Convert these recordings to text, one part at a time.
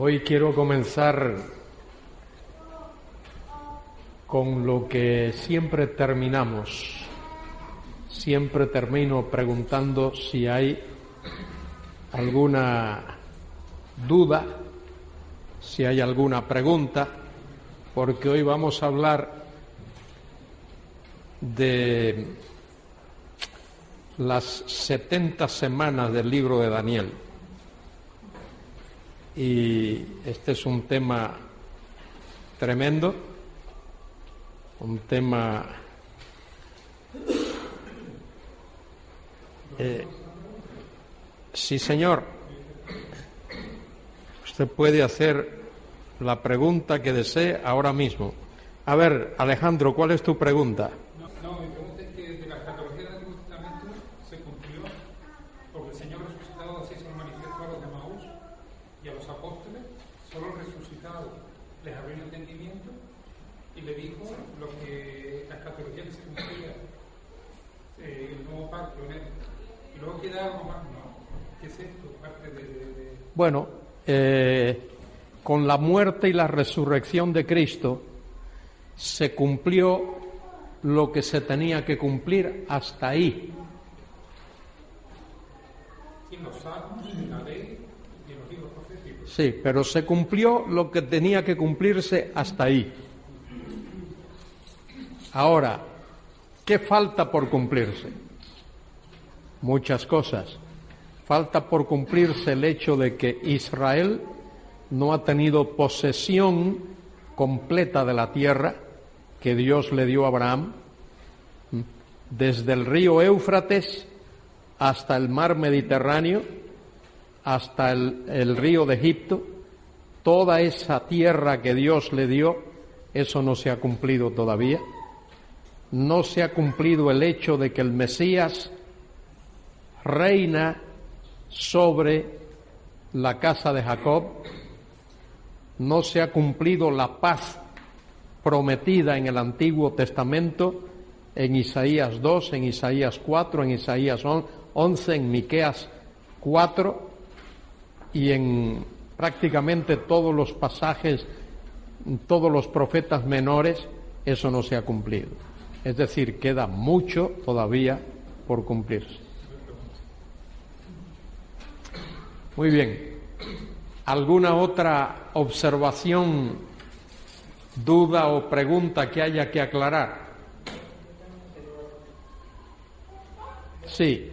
Hoy quiero comenzar con lo que siempre terminamos. Siempre termino preguntando si hay alguna duda, si hay alguna pregunta, porque hoy vamos a hablar de las 70 semanas del libro de Daniel. Y este es un tema tremendo, un tema eh, sí señor, usted puede hacer la pregunta que desee ahora mismo. A ver, Alejandro, ¿cuál es tu pregunta? Bueno, eh, con la muerte y la resurrección de Cristo se cumplió lo que se tenía que cumplir hasta ahí. Sí, pero se cumplió lo que tenía que cumplirse hasta ahí. Ahora, ¿qué falta por cumplirse? Muchas cosas. Falta por cumplirse el hecho de que Israel no ha tenido posesión completa de la tierra que Dios le dio a Abraham, desde el río Éufrates hasta el mar Mediterráneo, hasta el, el, río de Egipto, toda esa tierra que Dios le dio, eso no se ha cumplido todavía. No se ha cumplido el hecho de que el Mesías reina sobre la casa de Jacob, no se ha cumplido la paz prometida en el Antiguo Testamento, en Isaías 2, en Isaías 4, en Isaías 11, en Miqueas 4 y en prácticamente todos los pasajes, todos los profetas menores, eso no se ha cumplido. Es decir, queda mucho todavía por cumplirse. Muy bien. ¿Alguna otra observación, duda o pregunta que haya que aclarar? Sí.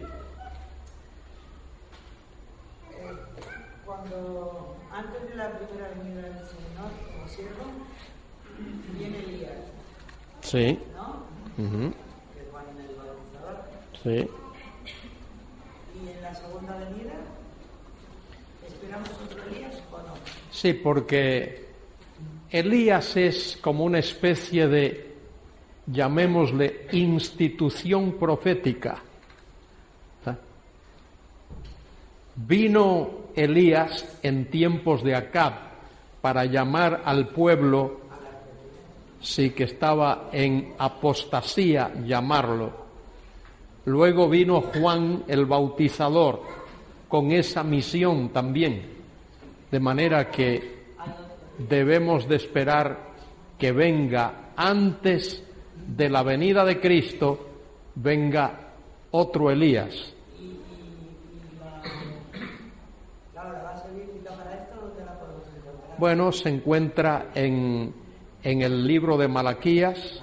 Cuando antes de la primera venida del Señor, como siervo, viene Elías. Sí. ¿No? Ujú. Que es Juan el Bautizador. Sí. Y en la segunda venida, ¿esperamos otro Elías o no? Sí, porque Elías es como una especie de, llamémosle, institución profética. Vino Elías en tiempos de Acab para llamar al pueblo, sí que estaba en apostasía, llamarlo. Luego vino Juan el Bautizador con esa misión también, de manera que debemos de esperar que venga antes de la venida de Cristo, venga otro Elías. Bueno, se encuentra en, en el libro de Malaquías,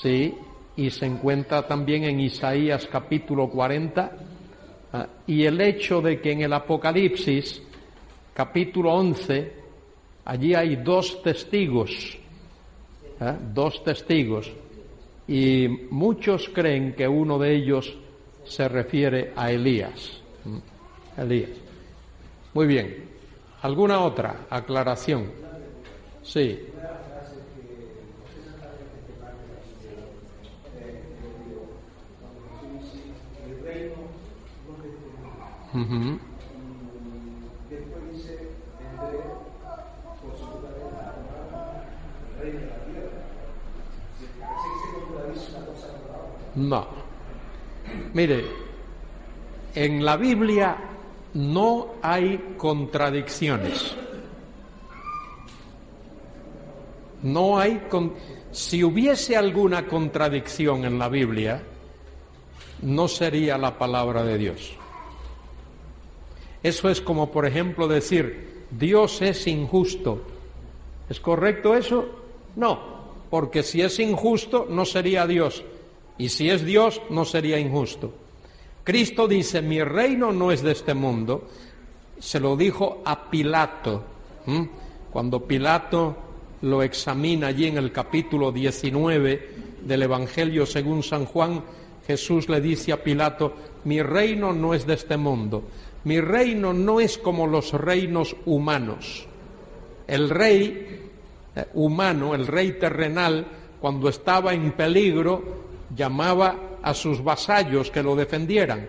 sí, y se encuentra también en Isaías capítulo 40, ah, y el hecho de que en el Apocalipsis capítulo 11, allí hay dos testigos, ¿eh? dos testigos, y muchos creen que uno de ellos se refiere a Elías. Elías. Muy bien. ¿Alguna otra aclaración? Sí. Ujú. No. Mire, en la Biblia no hay contradicciones. No hay con- si hubiese alguna contradicción en la Biblia, no sería la palabra de Dios. Eso es como, por ejemplo, decir, Dios es injusto. ¿Es correcto eso? No, porque si es injusto no sería Dios, y si es Dios no sería injusto. Cristo dice, mi reino no es de este mundo, se lo dijo a Pilato. Cuando Pilato lo examina allí en el capítulo 19 del Evangelio según San Juan, Jesús le dice a Pilato, mi reino no es de este mundo, mi reino no es como los reinos humanos. El rey eh, humano, el rey terrenal, cuando estaba en peligro, llamaba a sus vasallos que lo defendieran.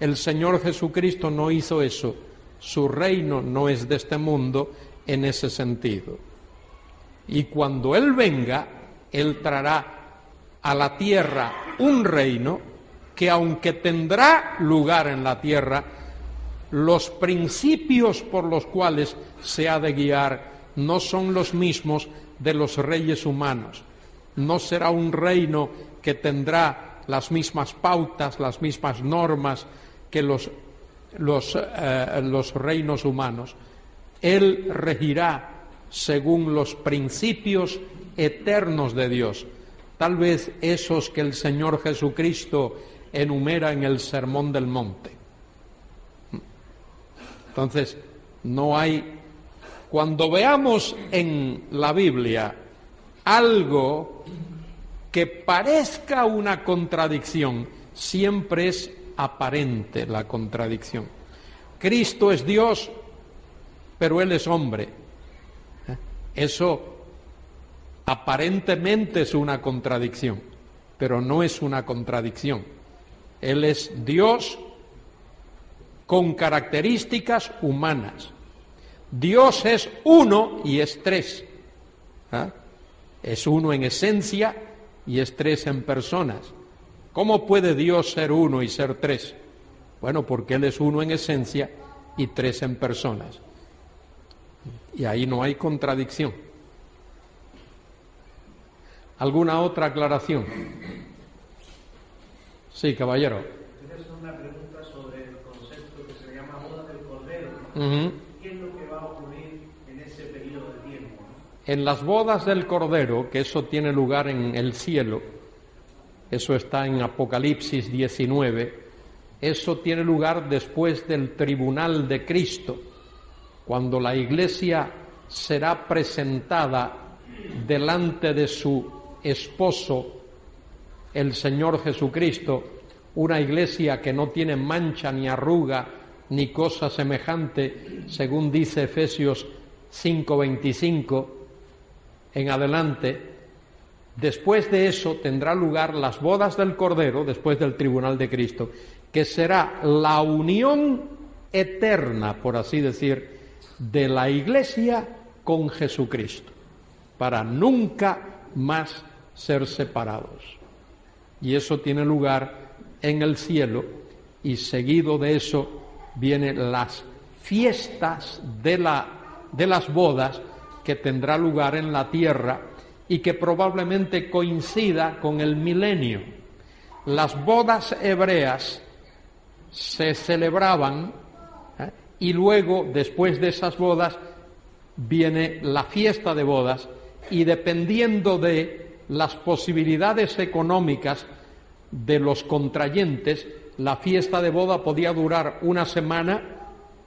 El Señor Jesucristo no hizo eso. Su reino no es de este mundo en ese sentido. Y cuando Él venga, Él traerá a la tierra un reino que aunque tendrá lugar en la tierra, los principios por los cuales se ha de guiar no son los mismos de los reyes humanos. No será un reino que tendrá las mismas pautas, las mismas normas que los, eh, los reinos humanos. Él regirá según los principios eternos de Dios, tal vez esos que el Señor Jesucristo enumera en el Sermón del Monte. Entonces, no hay... Cuando veamos en la Biblia algo que parezca una contradicción, siempre es aparente la contradicción. Cristo es Dios, pero Él es hombre. Eso aparentemente es una contradicción, pero no es una contradicción. Él es Dios con características humanas. Dios es uno y es tres. ¿Ah? Es uno en esencia y es tres en personas. ¿Cómo puede Dios ser uno y ser tres? Bueno, porque Él es uno en esencia y tres en personas. Y ahí no hay contradicción. ¿Alguna otra aclaración? Sí, caballero. Una pregunta sobre el concepto que se llama boda del cordero. Ujú. ¿Qué es lo que va a ocurrir en ese periodo de tiempo? no? En las bodas del Cordero, que eso tiene lugar en el cielo, eso está en Apocalipsis 19, eso tiene lugar después del tribunal de Cristo, cuando la iglesia será presentada delante de su esposo, el Señor Jesucristo, una iglesia que no tiene mancha ni arruga ni cosa semejante, según dice Efesios 5:25 en adelante, después de eso tendrá lugar las bodas del Cordero, después del tribunal de Cristo, que será la unión eterna, por así decir, de la Iglesia con Jesucristo, para nunca más ser separados. Y eso tiene lugar en el cielo y seguido de eso vienen las fiestas de, la, de las bodas que tendrá lugar en la tierra y que probablemente coincida con el milenio. Las bodas hebreas se celebraban ¿eh? y luego, después de esas bodas, viene la fiesta de bodas y dependiendo de las posibilidades económicas de los contrayentes, la fiesta de boda podía durar una semana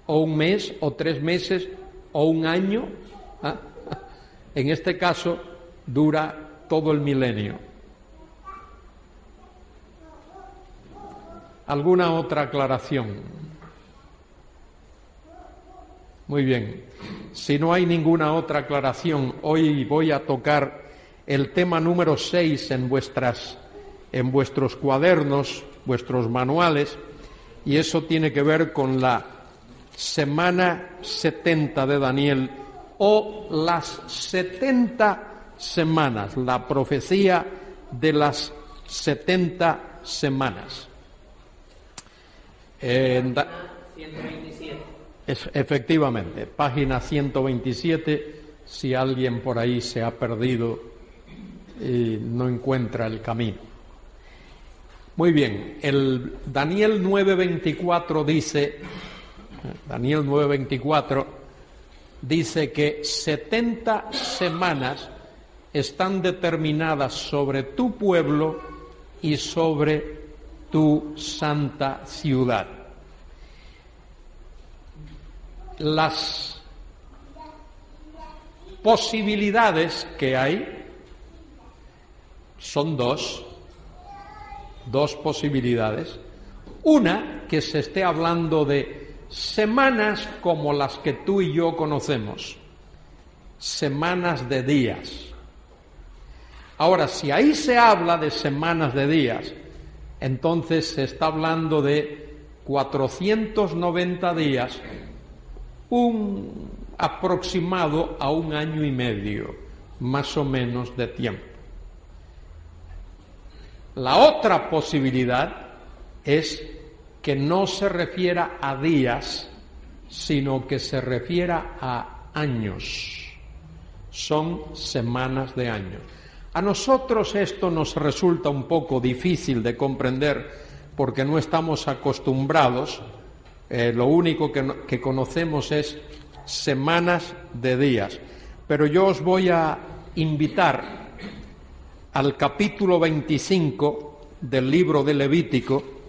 o un mes o tres meses o un año. ¿ah? En este caso dura todo el milenio. ¿Alguna otra aclaración? Muy bien. Si no hay ninguna otra aclaración, hoy voy a tocar el tema número 6 en en vuestros cuadernos, vuestros manuales, y eso tiene que ver con la semana 70 de Daniel o las 70 semanas, la profecía de las 70 semanas. En da- 127. es- efectivamente, página 127, si alguien por ahí se ha perdido y no encuentra el camino. Muy bien, el Daniel 9:24 dice, Daniel 9:24 dice que 70 semanas están determinadas sobre tu pueblo y sobre tu santa ciudad. Las posibilidades que hay son dos, dos posibilidades. Una, que se esté hablando de semanas como las que tú y yo conocemos, semanas de días. Ahora, si ahí se habla de semanas de días, entonces se está hablando de 490 días, un aproximado a un año y medio, más o menos de tiempo. La otra posibilidad es que no se refiera a días, sino que se refiera a años. Son semanas de años. A nosotros esto nos resulta un poco difícil de comprender porque no estamos acostumbrados, eh, lo único que, que conocemos es semanas de días. Pero yo os voy a invitar al capítulo 25 del libro de Levítico,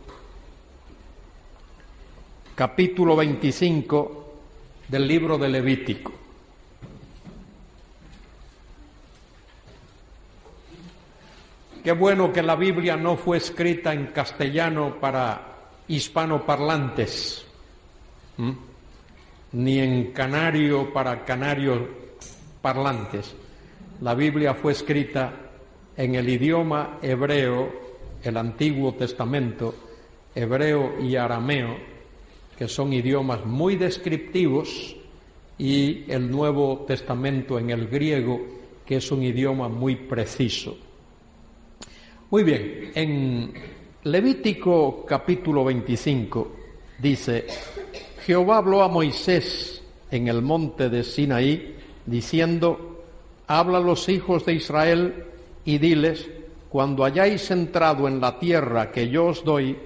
capítulo 25 del libro de Levítico. Qué bueno que la Biblia no fue escrita en castellano para hispanoparlantes ni en canario para canarios parlantes. La Biblia fue escrita en el idioma hebreo, el Antiguo Testamento, hebreo y arameo, que son idiomas muy descriptivos, y el Nuevo Testamento en el griego, que es un idioma muy preciso. Muy bien, en Levítico capítulo 25 dice, Jehová habló a Moisés en el monte de Sinaí, diciendo, habla a los hijos de Israel y diles, cuando hayáis entrado en la tierra que yo os doy,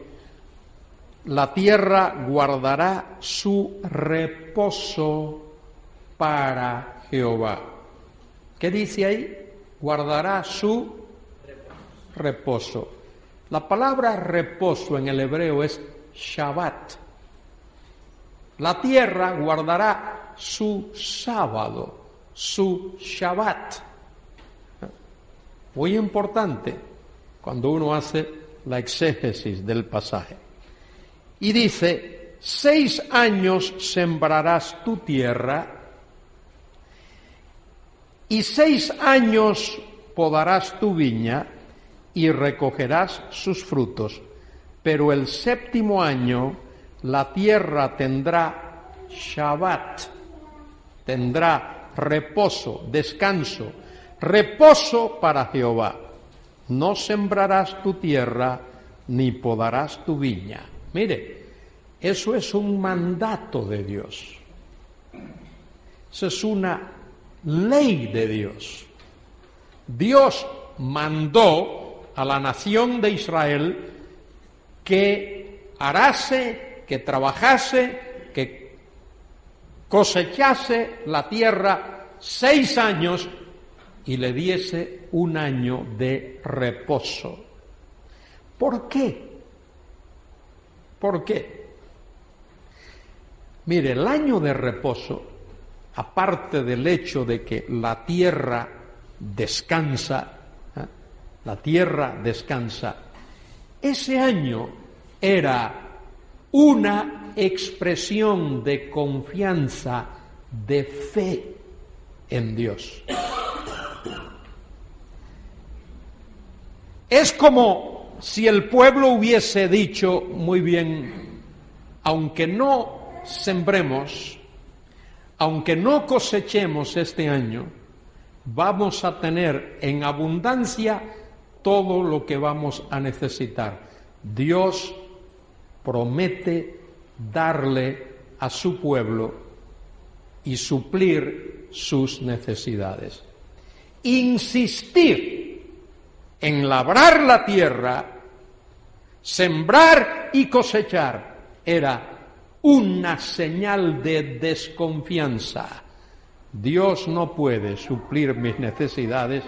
la tierra guardará su reposo para Jehová. ¿Qué dice ahí? Guardará su reposo. La palabra reposo en el hebreo es Shabbat. La tierra guardará su sábado, su Shabbat. Muy importante cuando uno hace la exégesis del pasaje. Y dice, seis años sembrarás tu tierra y seis años podarás tu viña y recogerás sus frutos, pero el séptimo año la tierra tendrá Shabbat, tendrá reposo, descanso, reposo para Jehová. No sembrarás tu tierra ni podarás tu viña. Mire, eso es un mandato de Dios. Eso es una ley de Dios. Dios mandó a la nación de Israel que harase que trabajase, que cosechase la tierra seis años y le diese un año de reposo. ¿Por qué? ¿Por qué? Mire, el año de reposo, aparte del hecho de que la tierra descansa, ¿eh? la tierra descansa, ese año era una expresión de confianza, de fe en Dios. Es como si el pueblo hubiese dicho, muy bien, aunque no sembremos, aunque no cosechemos este año, vamos a tener en abundancia todo lo que vamos a necesitar. Dios promete darle a su pueblo y suplir sus necesidades. Insistir en labrar la tierra, sembrar y cosechar era una señal de desconfianza. Dios no puede suplir mis necesidades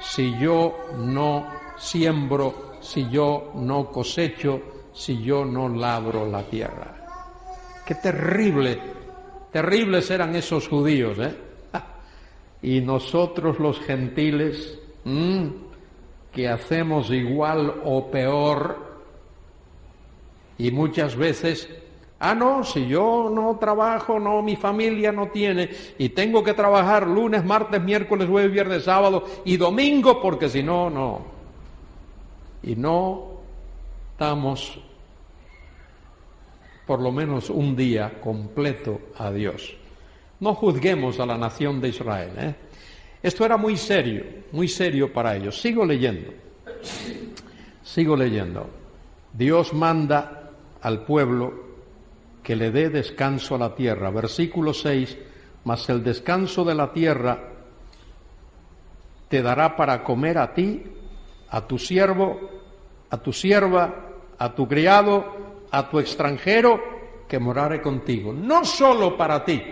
si yo no siembro, si yo no cosecho, si yo no labro la tierra. Qué terrible, terribles eran esos judíos, ¿eh? Y nosotros los gentiles, que hacemos igual o peor, y muchas veces Ah, no, si yo no trabajo, no, mi familia no tiene, y tengo que trabajar lunes, martes, miércoles, jueves, viernes, sábado y domingo, porque si no, no. Y no damos por lo menos un día completo a Dios. No juzguemos a la nación de Israel. ¿eh? Esto era muy serio, muy serio para ellos. Sigo leyendo. Sigo leyendo. Dios manda al pueblo que le dé descanso a la tierra. Versículo 6, mas el descanso de la tierra te dará para comer a ti, a tu siervo, a tu sierva, a tu criado, a tu extranjero que morare contigo. No solo para ti.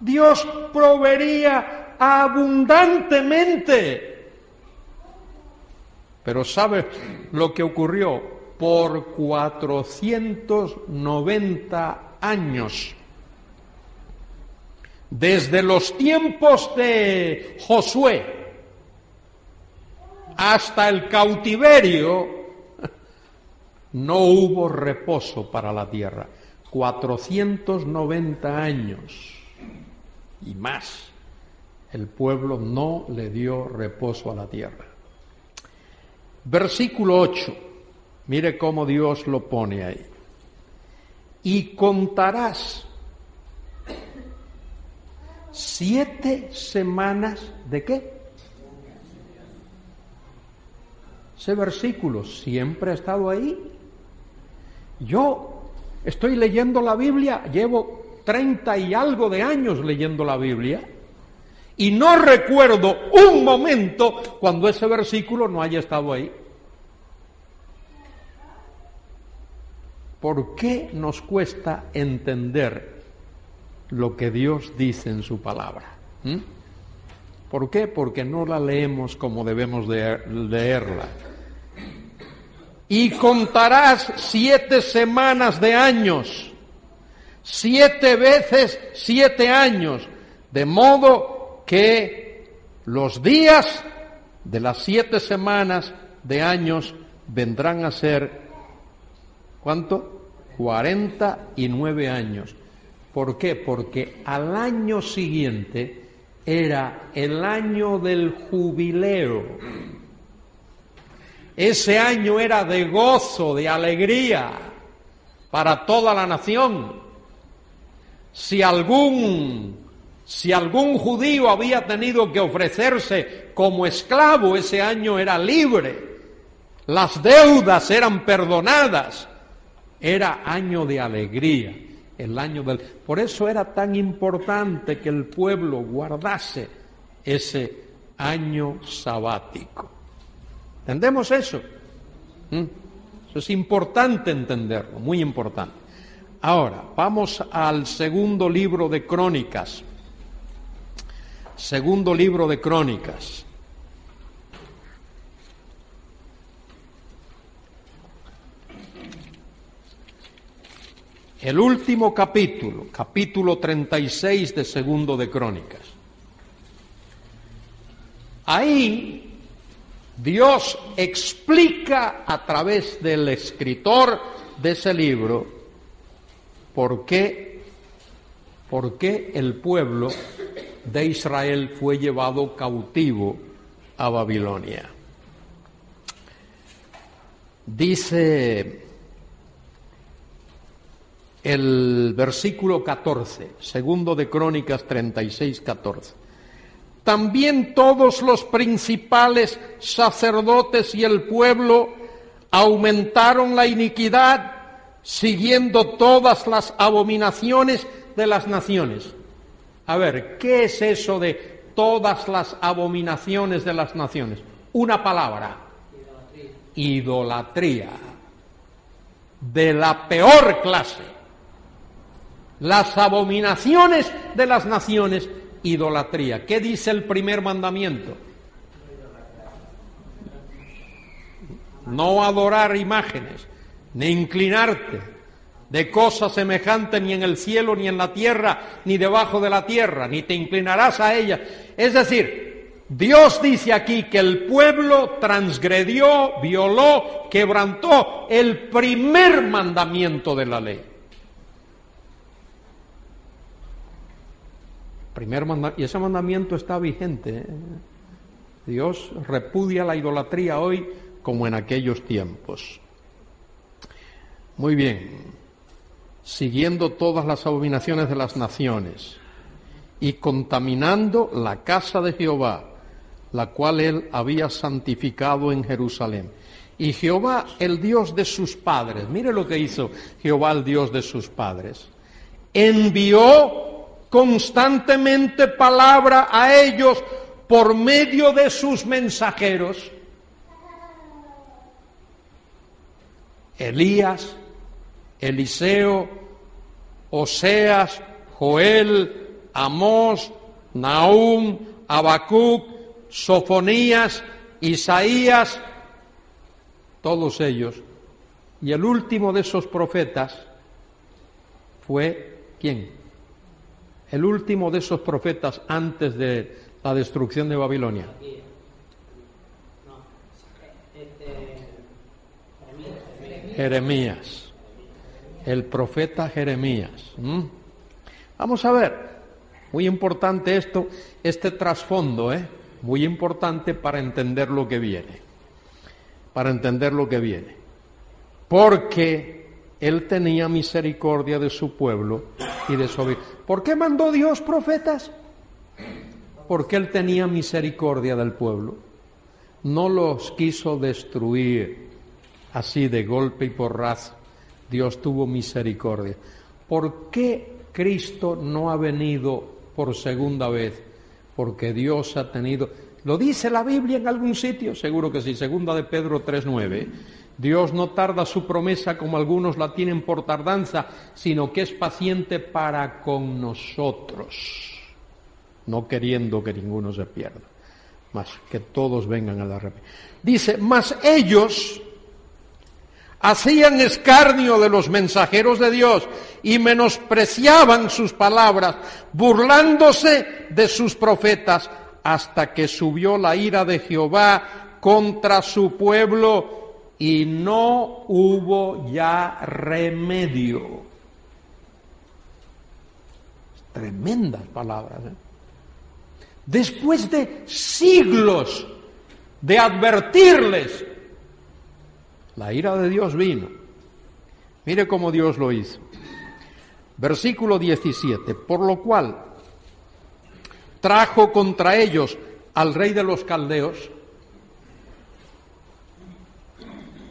Dios proveería abundantemente. Pero ¿sabe lo que ocurrió? por 490 años. Desde los tiempos de Josué hasta el cautiverio, no hubo reposo para la tierra. 490 años y más. El pueblo no le dio reposo a la tierra. Versículo 8. Mire cómo Dios lo pone ahí. Y contarás siete semanas de qué? Ese versículo siempre ha estado ahí. Yo estoy leyendo la Biblia, llevo treinta y algo de años leyendo la Biblia, y no recuerdo un momento cuando ese versículo no haya estado ahí. ¿Por qué nos cuesta entender lo que Dios dice en su palabra? ¿Mm? ¿Por qué? Porque no la leemos como debemos de leerla. Y contarás siete semanas de años, siete veces siete años, de modo que los días de las siete semanas de años vendrán a ser ¿Cuánto? 49 años. ¿Por qué? Porque al año siguiente era el año del jubileo. Ese año era de gozo, de alegría para toda la nación. Si algún si algún judío había tenido que ofrecerse como esclavo, ese año era libre. Las deudas eran perdonadas era año de alegría, el año del... Por eso era tan importante que el pueblo guardase ese año sabático. ¿Entendemos eso? ¿Mm? Eso es importante entenderlo, muy importante. Ahora, vamos al segundo libro de Crónicas. Segundo libro de Crónicas. el último capítulo, capítulo 36 de Segundo de Crónicas. Ahí Dios explica a través del escritor de ese libro por qué, por qué el pueblo de Israel fue llevado cautivo a Babilonia. Dice el versículo 14, segundo de Crónicas 36, 14. También todos los principales sacerdotes y el pueblo aumentaron la iniquidad siguiendo todas las abominaciones de las naciones. A ver, ¿qué es eso de todas las abominaciones de las naciones? Una palabra. Idolatría. De la peor clase. Las abominaciones de las naciones, idolatría. ¿Qué dice el primer mandamiento? No adorar imágenes, ni inclinarte de cosas semejantes ni en el cielo, ni en la tierra, ni debajo de la tierra, ni te inclinarás a ella. Es decir, Dios dice aquí que el pueblo transgredió, violó, quebrantó el primer mandamiento de la ley. Primer y ese mandamiento está vigente. ¿eh? Dios repudia la idolatría hoy como en aquellos tiempos. Muy bien siguiendo todas las abominaciones de las naciones y contaminando la casa de Jehová, la cual él había santificado en Jerusalén. Y Jehová, el Dios de sus padres, mire lo que hizo Jehová, el Dios de sus padres, envió constantemente palabra a ellos por medio de sus mensajeros. Elías, Eliseo, Oseas, Joel, Amós, Nahum, Habacuc, Sofonías, Isaías, todos ellos. Y el último de esos profetas fue ¿quién? El último de esos profetas antes de la destrucción de Babilonia. Jeremías el profeta Jeremías. Vamos a ver, muy importante esto, este trasfondo, ¿eh? muy importante para entender lo que viene, para entender lo que viene. Porque él tenía misericordia de su pueblo y de su ¿Por qué mandó Dios profetas? Porque él tenía misericordia del pueblo. No los quiso destruir así de golpe y porrazo Dios tuvo misericordia. ¿Por qué Cristo no ha venido por segunda vez? Porque Dios ha tenido... ¿Lo dice la Biblia en algún sitio? Seguro que sí, segunda de Pedro 3.9. Dios no tarda su promesa como algunos la tienen por tardanza, sino que es paciente para con nosotros, no queriendo que ninguno se pierda, más que todos vengan a la arrepentimiento. Dice, mas ellos hacían escarnio de los mensajeros de Dios y menospreciaban sus palabras, burlándose de sus profetas, hasta que subió la ira de Jehová contra su pueblo y no hubo ya remedio. Tremendas palabras. ¿eh? Después de siglos de advertirles la ira de Dios vino. Mire cómo Dios lo hizo. Versículo 17. Por lo cual trajo contra ellos al rey de los caldeos,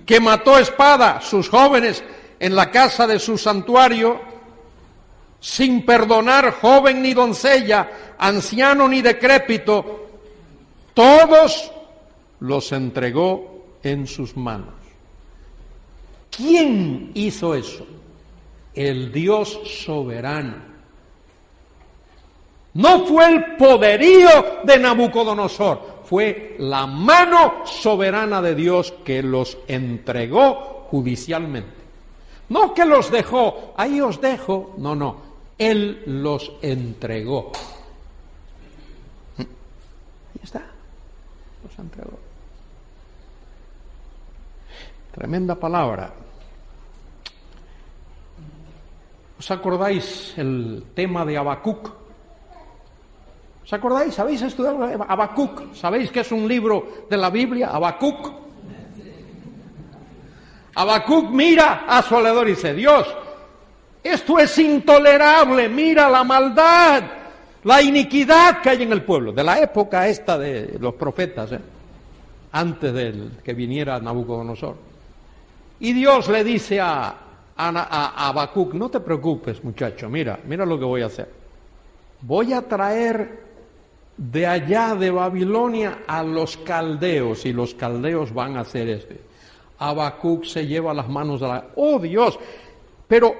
que mató espada sus jóvenes en la casa de su santuario, sin perdonar joven ni doncella, anciano ni decrépito, todos los entregó en sus manos. ¿Quién hizo eso? El Dios soberano. No fue el poderío de Nabucodonosor, fue la mano soberana de Dios que los entregó judicialmente. No que los dejó, ahí os dejo, no, no, Él los entregó. Ahí está, los entregó. Tremenda palabra. ¿Os acordáis el tema de Habacuc? ¿Os acordáis? ¿Habéis estudiado Habacuc? ¿Sabéis que es un libro de la Biblia? Habacuc. Habacuc mira a su alrededor y dice, Dios, esto es intolerable, mira la maldad, la iniquidad que hay en el pueblo, de la época esta de los profetas, ¿eh? antes de que viniera Nabucodonosor. Y Dios le dice a, a, no te preocupes muchacho, mira, mira lo que voy a hacer. voy a traer de allá de Babilonia a los caldeos y los caldeos van a hacer esto. Habacuc se lleva las manos de la... ¡Oh Dios! Pero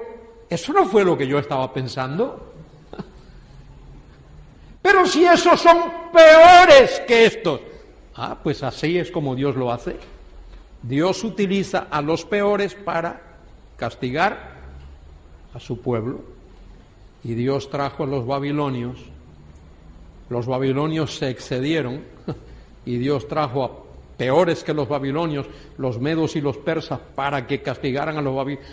eso no fue lo que yo estaba pensando. Pero si esos son peores que estos. Ah, pues así es como Dios lo hace. Dios utiliza a los peores para castigar a su pueblo. Y Dios trajo a los babilonios. Los babilonios se excedieron y Dios trajo a peores que los babilonios, los medos y los persas, para que castigaran a los babilonios.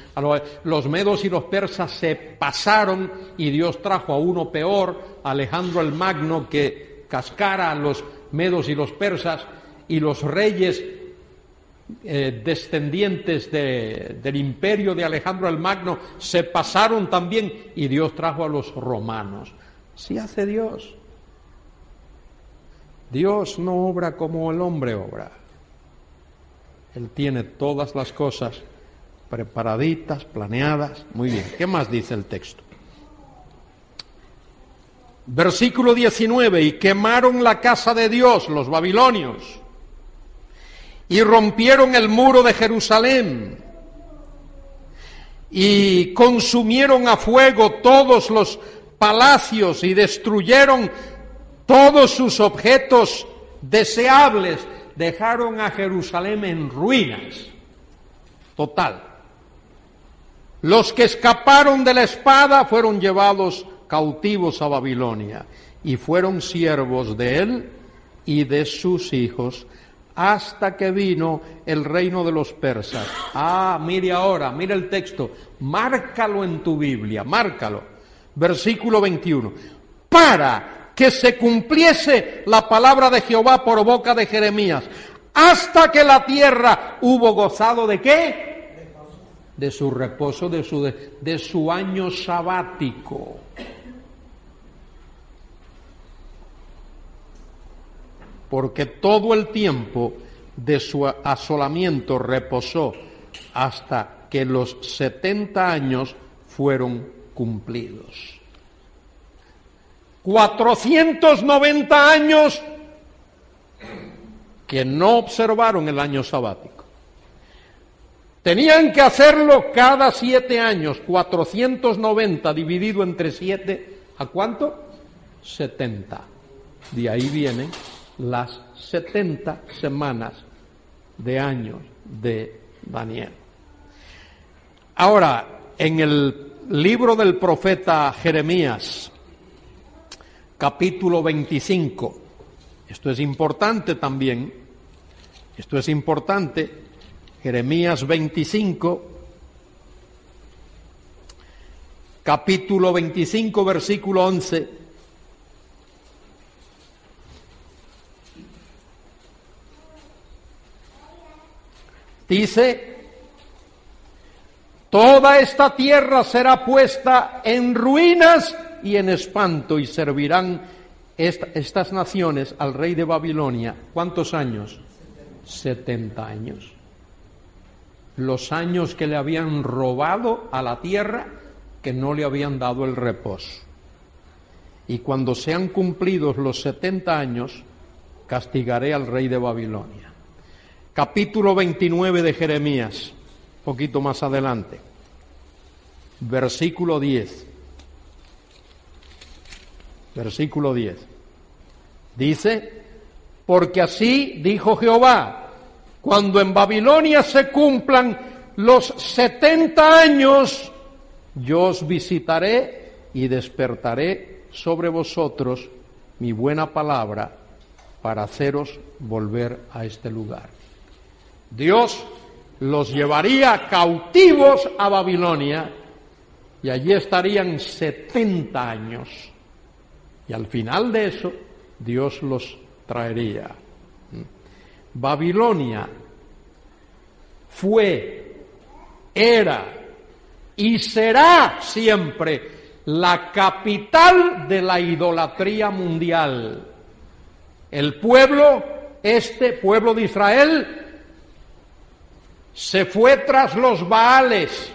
Los medos y los persas se pasaron y Dios trajo a uno peor, Alejandro el Magno, que cascara a los medos y los persas, y los reyes eh, descendientes del imperio de Alejandro el Magno se pasaron también y Dios trajo a los romanos. Sí hace Dios. Dios no obra como el hombre obra. Él tiene todas las cosas preparaditas, planeadas. Muy bien, ¿qué más dice el texto? Versículo 19, y quemaron la casa de Dios los babilonios, y rompieron el muro de Jerusalén, y consumieron a fuego todos los palacios y destruyeron todos sus objetos deseables, dejaron a Jerusalén en ruinas. Total. Los que escaparon de la espada fueron llevados cautivos a Babilonia y fueron siervos de él y de sus hijos hasta que vino el reino de los persas. Ah, mire ahora, mire el texto, márcalo en tu Biblia, márcalo. Versículo 21. Para que se cumpliese la palabra de Jehová por boca de Jeremías, hasta que la tierra hubo gozado de qué? De su reposo, de su, de, su año sabático. Porque todo el tiempo de su asolamiento reposó hasta que los 70 años fueron cumplidos. 490 años que no observaron el año sabático. Tenían que hacerlo cada siete años, 490 dividido entre siete, ¿a cuánto? 70. De ahí viene las 70 semanas de años de Daniel. Ahora, en el libro del profeta Jeremías, capítulo 25, esto es importante también, esto es importante, Jeremías 25, capítulo 25, versículo 11, Dice, toda esta tierra será puesta en ruinas y en espanto y servirán estas naciones al rey de Babilonia. ¿Cuántos años? 70 años. Los años que le habían robado a la tierra que no le habían dado el reposo. Y cuando sean cumplidos los 70 años, castigaré al rey de Babilonia capítulo 29 de Jeremías, poquito más adelante, versículo 10. Versículo 10. Dice, porque así dijo Jehová, cuando en Babilonia se cumplan los 70 años, yo os visitaré y despertaré sobre vosotros mi buena palabra para haceros volver a este lugar. Dios los llevaría cautivos a Babilonia y allí estarían 70 años. Y al final de eso, Dios los traería. Babilonia fue, era y será siempre la capital de la idolatría mundial. El pueblo, este pueblo de Israel, se fue tras los Baales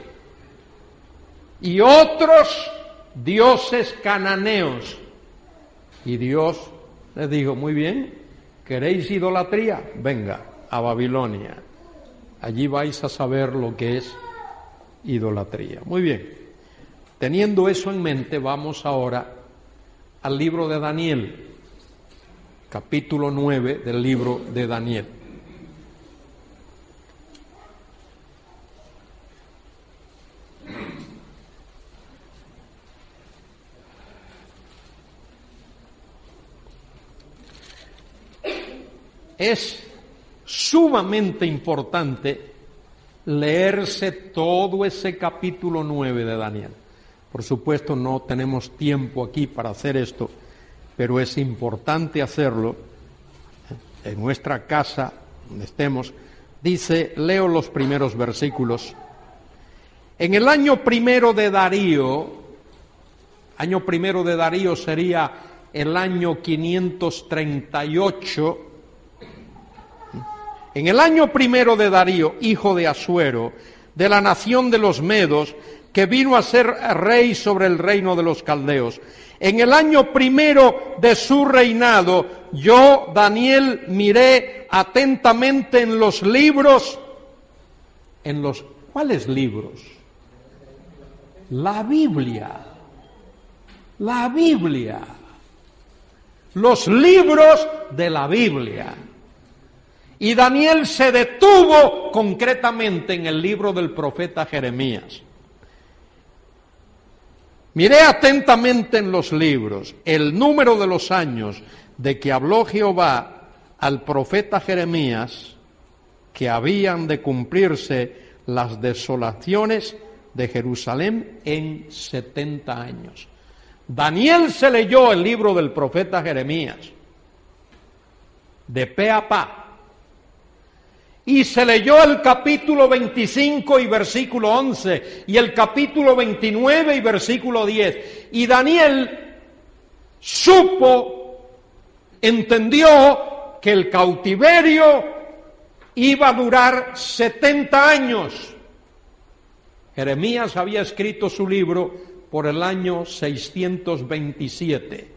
y otros dioses cananeos Y Dios les dijo, muy bien, ¿queréis idolatría? Venga, a Babilonia. Allí vais a saber lo que es idolatría. Muy bien. Teniendo eso en mente, vamos ahora al libro de Daniel, capítulo 9 del libro de Daniel. Es sumamente importante leerse todo ese capítulo 9 de Daniel. Por supuesto, no tenemos tiempo aquí para hacer esto, pero es importante hacerlo en nuestra casa, donde estemos. Dice, leo los primeros versículos. En el año primero de Darío, año primero de Darío sería el año 538, en el año primero de Darío, hijo de Asuero, de la nación de los Medos, que vino a ser rey sobre el reino de los caldeos. En el año primero de su reinado, yo, Daniel, miré atentamente en los libros, en los, ¿cuáles libros? La Biblia, la Biblia, los libros de la Biblia. Y Daniel se detuvo concretamente en el libro del profeta Jeremías. Miré atentamente en los libros el número de los años de que habló Jehová al profeta Jeremías que habían de cumplirse las desolaciones de Jerusalén en setenta años. Daniel se leyó el libro del profeta Jeremías de pe a pa y se leyó el capítulo 25 y versículo 11 y el capítulo 29 y versículo 10. Y Daniel supo, entendió que el cautiverio iba a durar 70 años. Jeremías había escrito su libro por el año 627,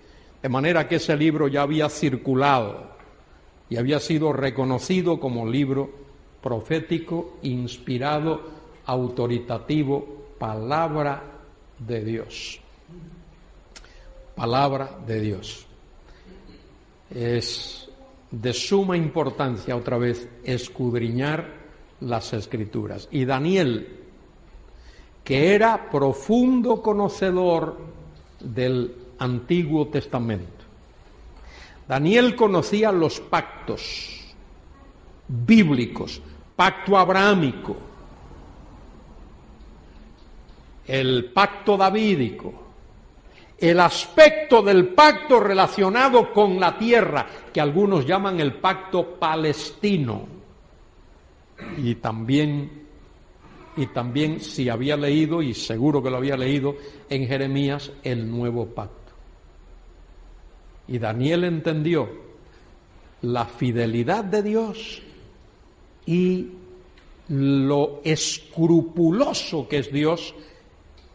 de manera que ese libro ya había circulado y había sido reconocido como libro profético, inspirado, autoritativo, palabra de Dios. Palabra de Dios. Es de suma importancia otra vez escudriñar las escrituras. Y Daniel, que era profundo conocedor del Antiguo Testamento, Daniel conocía los pactos bíblicos, pacto abrahámico, el pacto davídico, el aspecto del pacto relacionado con la tierra, que algunos llaman el pacto palestino. Y también, y también si había leído, y seguro que lo había leído, en Jeremías el nuevo pacto. Y Daniel entendió la fidelidad de Dios y lo escrupuloso que es Dios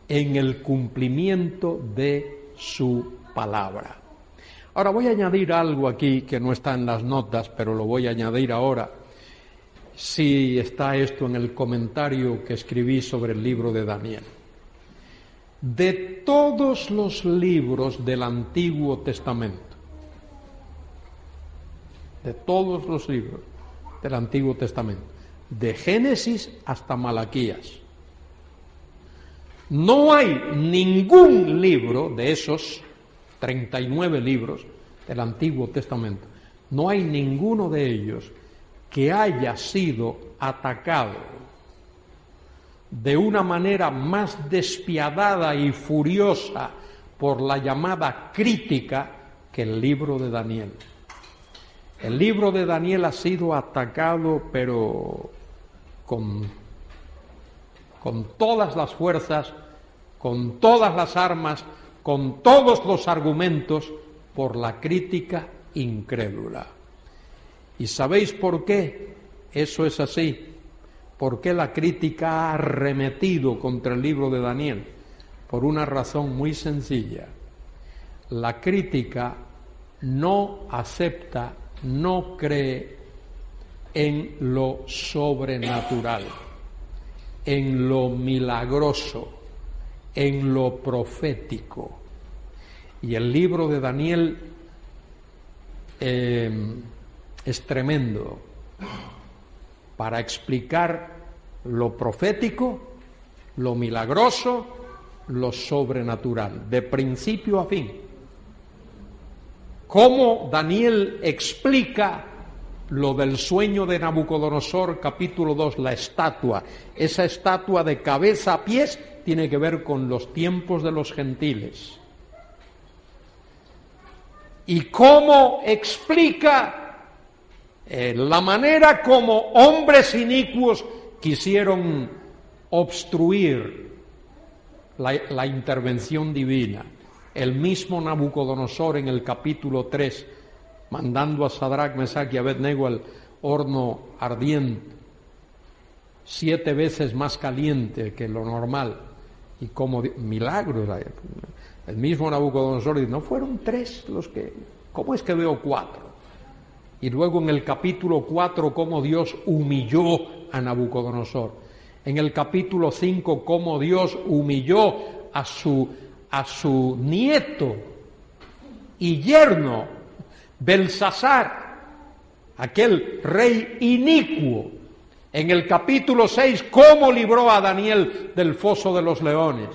en el cumplimiento de su palabra. Ahora voy a añadir algo aquí que no está en las notas, pero lo voy a añadir ahora. Si está esto en el comentario que escribí sobre el libro de Daniel. De todos los libros del Antiguo Testamento, de todos los libros del Antiguo Testamento, de Génesis hasta Malaquías. No hay ningún libro de esos 39 libros del Antiguo Testamento, no hay ninguno de ellos que haya sido atacado de una manera más despiadada y furiosa por la llamada crítica que el libro de Daniel. El libro de Daniel ha sido atacado, pero con, con todas las fuerzas, con todas las armas, con todos los argumentos, por la crítica incrédula. ¿Y sabéis por qué eso es así? ¿Por qué la crítica ha arremetido contra el libro de Daniel? Por una razón muy sencilla. La crítica no acepta, no cree en lo sobrenatural, en lo milagroso, en lo profético. Y el libro de Daniel eh, es tremendo para explicar lo profético, lo milagroso, lo sobrenatural, de principio a fin. Cómo Daniel explica lo del sueño de Nabucodonosor, capítulo 2, la estatua. Esa estatua de cabeza a pies tiene que ver con los tiempos de los gentiles. Y cómo explica eh, la manera como hombres inicuos quisieron obstruir la, intervención divina. El mismo Nabucodonosor en el capítulo 3, mandando a Sadrach, Mesach y Abednego al horno ardiente, siete veces más caliente que lo normal, y como milagros. El mismo Nabucodonosor dice, no fueron tres los que, ¿cómo es que veo cuatro? Y luego en el capítulo 4, cómo Dios humilló a Nabucodonosor. En el capítulo 5, cómo Dios humilló a su a su nieto y yerno, Belsasar, aquel rey inicuo, en el capítulo 6, cómo libró a Daniel del foso de los leones.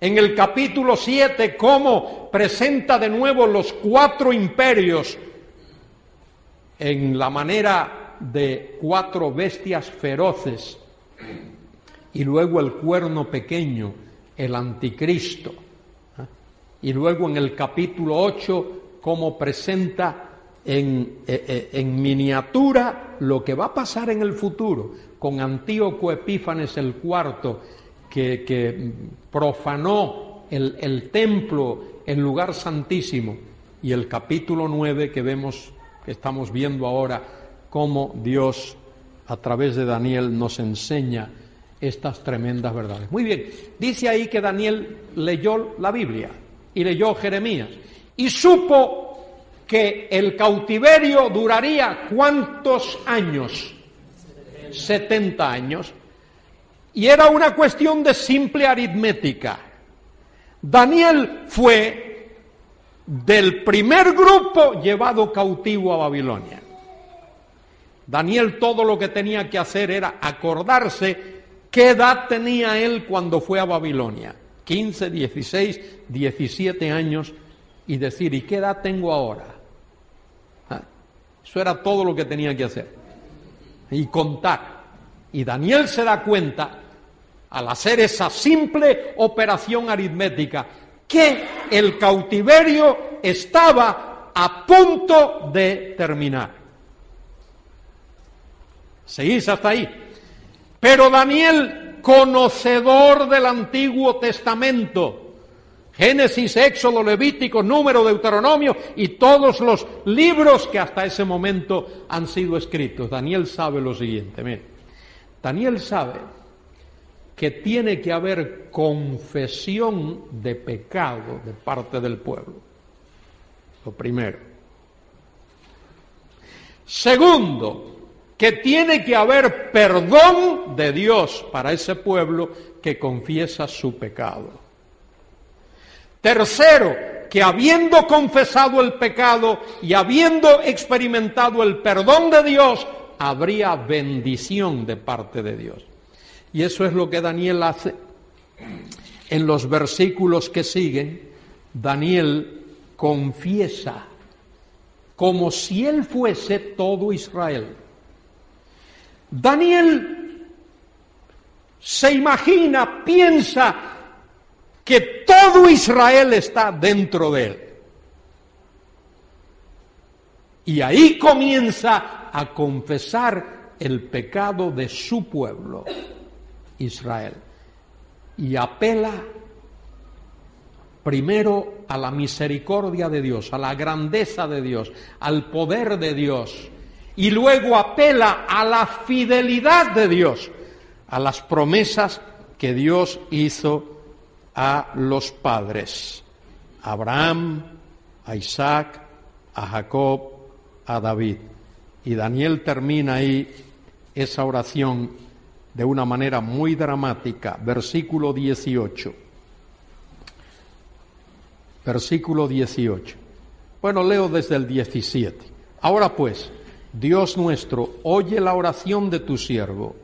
En el capítulo 7, cómo presenta de nuevo los cuatro imperios en la manera de cuatro bestias feroces y luego el cuerno pequeño el anticristo. Y luego en el capítulo 8, cómo presenta en, eh, eh, en, miniatura lo que va a pasar en el futuro, con Antíoco Epífanes el cuarto, que, que profanó el, el, templo, el lugar santísimo, y el capítulo 9 que vemos, estamos viendo ahora, cómo Dios a través de Daniel nos enseña estas tremendas verdades. Muy bien, dice ahí que Daniel leyó la Biblia y leyó Jeremías y supo que el cautiverio duraría cuántos años? 70 años. Y era una cuestión de simple aritmética. Daniel fue del primer grupo llevado cautivo a Babilonia. Daniel todo lo que tenía que hacer era acordarse ¿Qué edad tenía él cuando fue a Babilonia? 15, 16, 17 años y decir, ¿y qué edad tengo ahora? Ah, eso era todo lo que tenía que hacer. Y contar. Y Daniel se da cuenta, al hacer esa simple operación aritmética, que el cautiverio estaba a punto de terminar. ¿Seguís hasta ahí? Pero Daniel, conocedor del Antiguo Testamento, Génesis, Éxodo, Levítico, Número, Deuteronomio y todos los libros que hasta ese momento han sido escritos. Daniel sabe lo siguiente. Daniel sabe que tiene que haber confesión de pecado de parte del pueblo. Lo primero. Segundo, que tiene que haber perdón de Dios para ese pueblo que confiesa su pecado. Tercero, que habiendo confesado el pecado y habiendo experimentado el perdón de Dios, habría bendición de parte de Dios. Y eso es lo que Daniel hace. En los versículos que siguen, Daniel confiesa como si él fuese todo Israel Daniel se imagina, piensa que todo Israel está dentro de él. Y ahí comienza a confesar el pecado de su pueblo, Israel. Y apela primero a la misericordia de Dios, a la grandeza de Dios, al poder de Dios y luego apela a la fidelidad de Dios, a las promesas que Dios hizo a los padres, a Abraham, a Isaac a Jacob, a David. Y Daniel termina ahí esa oración de una manera muy dramática, versículo 18. Versículo 18. Bueno, leo desde el 17. Ahora pues, Dios nuestro, oye la oración de tu siervo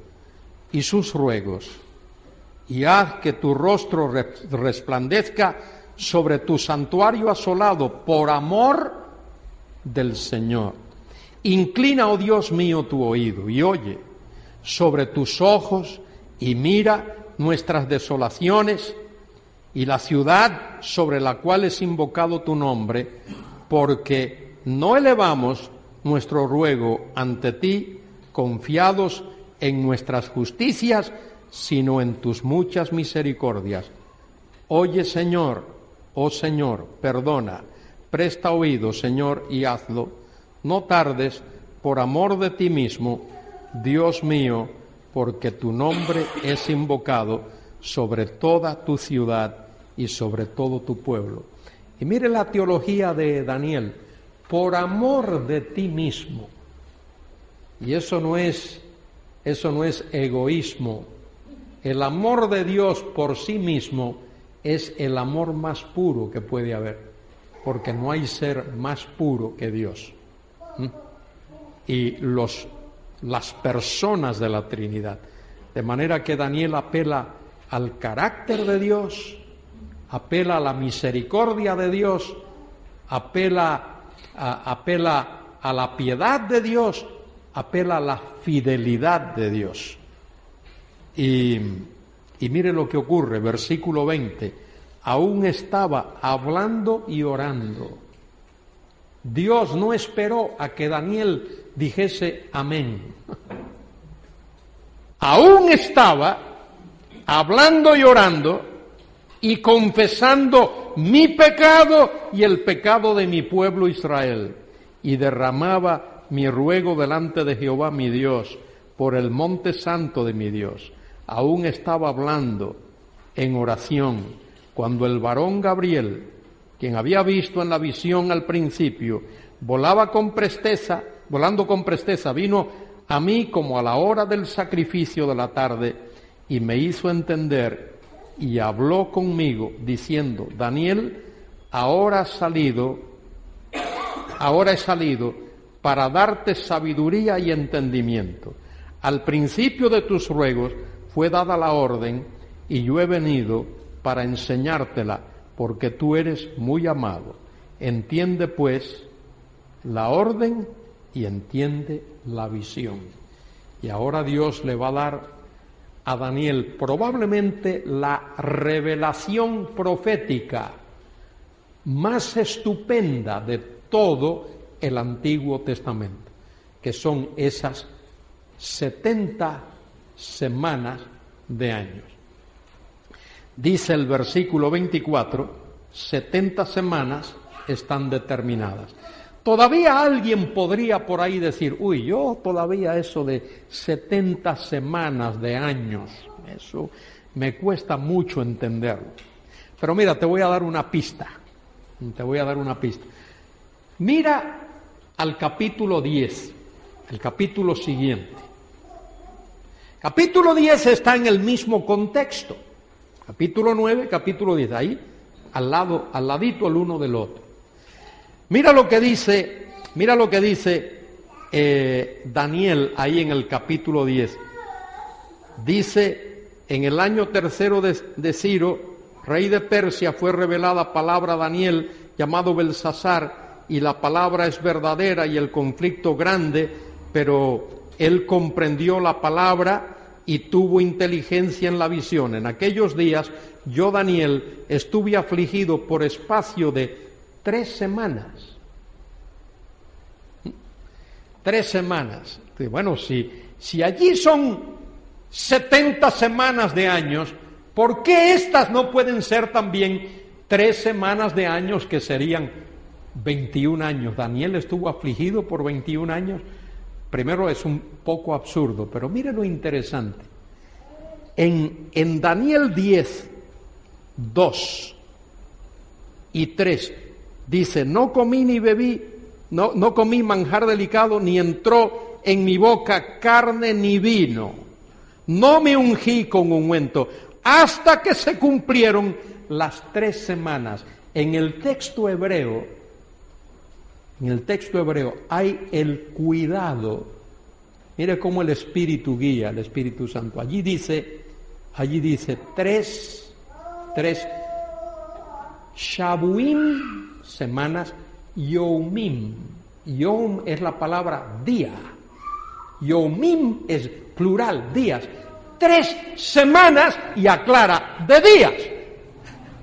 y sus ruegos, y haz que tu rostro resplandezca sobre tu santuario asolado por amor del Señor. Inclina, oh Dios mío, tu oído y oye sobre tus ojos y mira nuestras desolaciones y la ciudad sobre la cual es invocado tu nombre, porque no elevamos nuestro ruego ante ti confiados en nuestras justicias, sino en tus muchas misericordias. Oye, Señor, oh Señor, perdona, presta oído, Señor, y hazlo. No tardes, por amor de ti mismo, Dios mío, porque tu nombre es invocado sobre toda tu ciudad y sobre todo tu pueblo. Y mire la teología de Daniel, por amor de ti mismo. Y eso no es eso no es egoísmo. El amor de Dios por sí mismo es el amor más puro que puede haber, porque no hay ser más puro que Dios. ¿Mm? Y los, las personas de la Trinidad. De manera que Daniel apela al carácter de Dios, apela a la misericordia de Dios, apela a, apela a la piedad de Dios, apela a la fidelidad de Dios. Y y mire lo que ocurre, versículo 20. Aún estaba hablando y orando. Dios no esperó a que Daniel dijese amén. Aún estaba hablando y orando y confesando mi pecado y el pecado de mi pueblo Israel. Y derramaba mi ruego delante de Jehová mi Dios por el monte santo de mi Dios aún estaba hablando en oración cuando el varón Gabriel, quien había visto en la visión al principio, volaba con presteza, volando con presteza, vino a mí como a la hora del sacrificio de la tarde y me hizo entender y habló conmigo diciendo, Daniel, ahora has salido, ahora he salido para darte sabiduría y entendimiento. Al principio de tus ruegos fue dada la orden y yo he venido para enseñártela porque tú eres muy amado. Entiende pues la orden y entiende la visión. Y ahora Dios le va a dar a Daniel probablemente la revelación profética más estupenda de todo el Antiguo Testamento, que son esas 70 semanas de años. Dice el versículo 24, 70 semanas están determinadas. Todavía alguien podría por ahí decir, uy, yo todavía eso de 70 semanas de años, eso me cuesta mucho entenderlo. Pero mira, te voy a dar una pista, te voy a dar una pista. Mira al capítulo 10, el capítulo siguiente. Capítulo 10 está en el mismo contexto. Capítulo 9, capítulo 10, ahí, al lado, al ladito el uno del otro. Mira lo que dice, mira lo que dice eh, Daniel ahí en el capítulo 10. Dice, en el año tercero de, de Ciro, rey de Persia, fue revelada palabra a Daniel llamado Belsasar, y la palabra es verdadera y el conflicto grande, pero él comprendió la palabra y tuvo inteligencia en la visión. En aquellos días yo, Daniel, estuve afligido por espacio de tres semanas. Tres semanas. Bueno, si, si allí son 70 semanas de años, ¿por qué estas no pueden ser también tres semanas de años que serían 21 años? Daniel estuvo afligido por 21 años. Primero es un poco absurdo, pero mire lo interesante. En, en Daniel 10, 2 y 3 dice, no comí ni bebí no, comí manjar delicado, ni entró en mi boca carne ni vino. No me ungí con ungüento, hasta que se cumplieron las tres semanas. En el texto hebreo, en el texto hebreo hay el cuidado. Mire cómo el Espíritu guía, el Espíritu Santo. Allí dice, allí dice tres, tres Shabuim, semanas, Yomim. Yom es la palabra día. Yomim es plural, días. Tres semanas y aclara de días.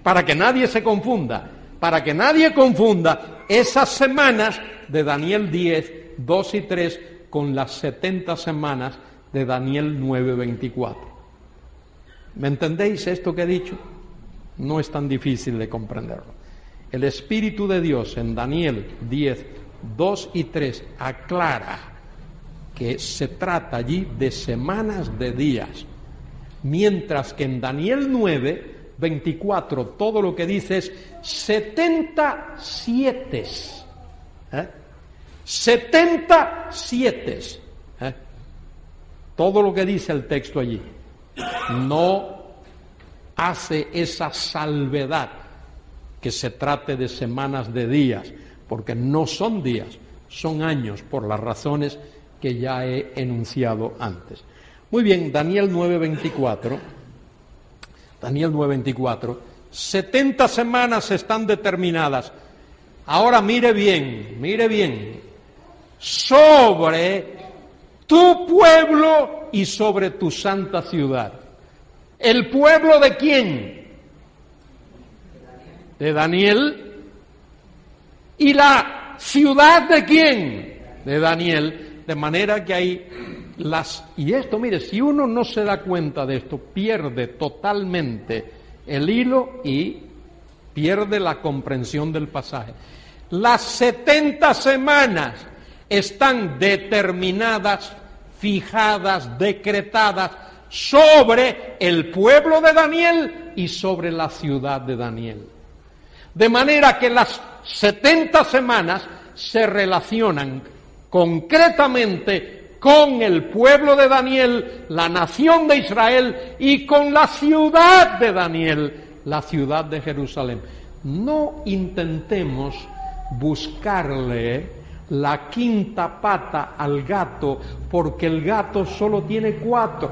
Para que nadie se confunda. Para que nadie confunda esas semanas de Daniel 10, 2 y 3 con las 70 semanas de Daniel 9, 24. ¿Me entendéis esto que he dicho? No es tan difícil de comprenderlo. El Espíritu de Dios en Daniel 10, 2 y 3 aclara que se trata allí de semanas de días, mientras que en Daniel 9, 24 todo lo que dice es 77. ¿eh? 77. ¿eh? Todo lo que dice el texto allí. No hace esa salvedad que se trate de semanas de días, porque no son días, son años por las razones que ya he enunciado antes. Muy bien, Daniel 9:24, Daniel 9:24, 70 semanas están determinadas. Ahora mire bien, mire bien, sobre tu pueblo y sobre tu santa ciudad. ¿El pueblo de quién? De Daniel. ¿Y la ciudad de quién? De Daniel. De manera que hay las... Y esto, mire, si uno no se da cuenta de esto, pierde totalmente el hilo y pierde la comprensión del pasaje. Las 70 semanas están determinadas, fijadas, decretadas sobre el pueblo de Daniel y sobre la ciudad de Daniel. De manera que las 70 semanas se relacionan concretamente con el pueblo de Daniel, la nación de Israel y con la ciudad de Daniel, la ciudad de Jerusalén. No intentemos buscarle la quinta pata al gato porque el gato solo tiene cuatro.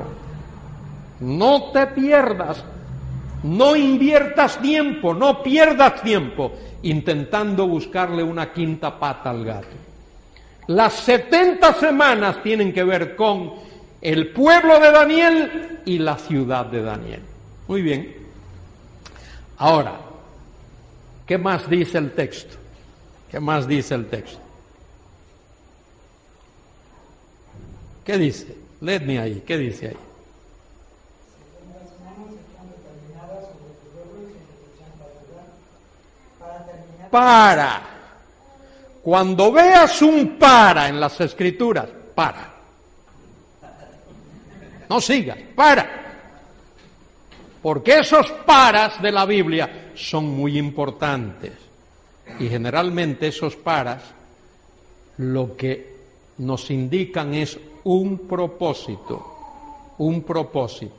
No te pierdas, no inviertas tiempo, no pierdas tiempo intentando buscarle una quinta pata al gato. Las 70 semanas tienen que ver con el pueblo de Daniel y la ciudad de Daniel. Muy bien. Ahora, ¿qué más dice el texto? ¿Qué más dice el texto? ¿Qué dice? Ledme ahí, ¿qué dice ahí? Para. Cuando veas un para en las escrituras, para. No sigas, para. Porque esos paras de la Biblia son muy importantes. Y generalmente esos paras lo que nos indican es un propósito, un propósito,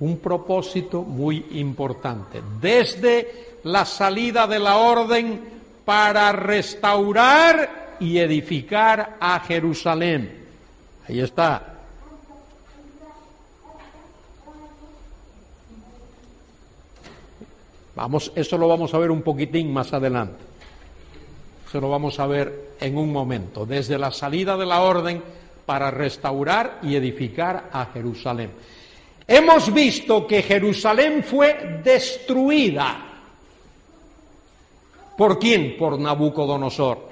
un propósito muy importante. Desde la salida de la orden para restaurar y edificar a Jerusalén. Ahí está. Vamos, eso lo vamos a ver un poquitín más adelante. Eso lo vamos a ver en un momento. Desde la salida de la orden para restaurar y edificar a Jerusalén. Hemos visto que Jerusalén fue destruida ¿Por quién? Por Nabucodonosor.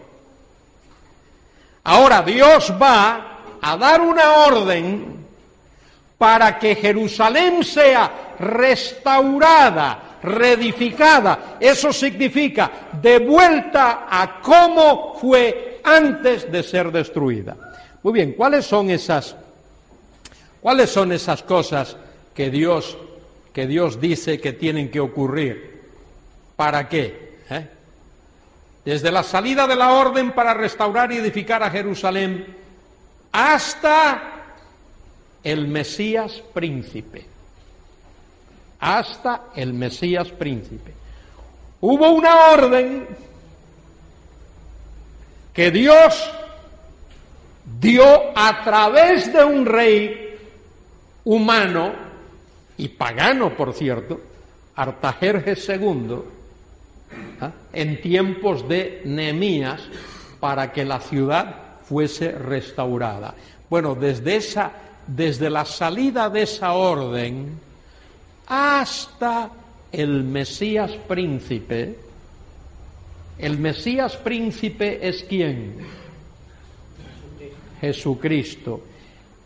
Ahora Dios va a dar una orden para que Jerusalén sea restaurada, reedificada. Eso significa de vuelta a cómo fue antes de ser destruida. Muy bien, ¿cuáles son esas cuáles son esas cosas que Dios que Dios dice que tienen que ocurrir? ¿Para qué? ¿Eh? Desde la salida de la orden para restaurar y edificar a Jerusalén hasta el Mesías príncipe. Hasta el Mesías príncipe. Hubo una orden que Dios dio a través de un rey humano y pagano, por cierto, Artajerjes II, ¿ah? en tiempos de Nehemías, para que la ciudad fuese restaurada. Bueno, desde esa, desde la salida de esa orden hasta el Mesías príncipe, el Mesías príncipe es quién? Jesucristo.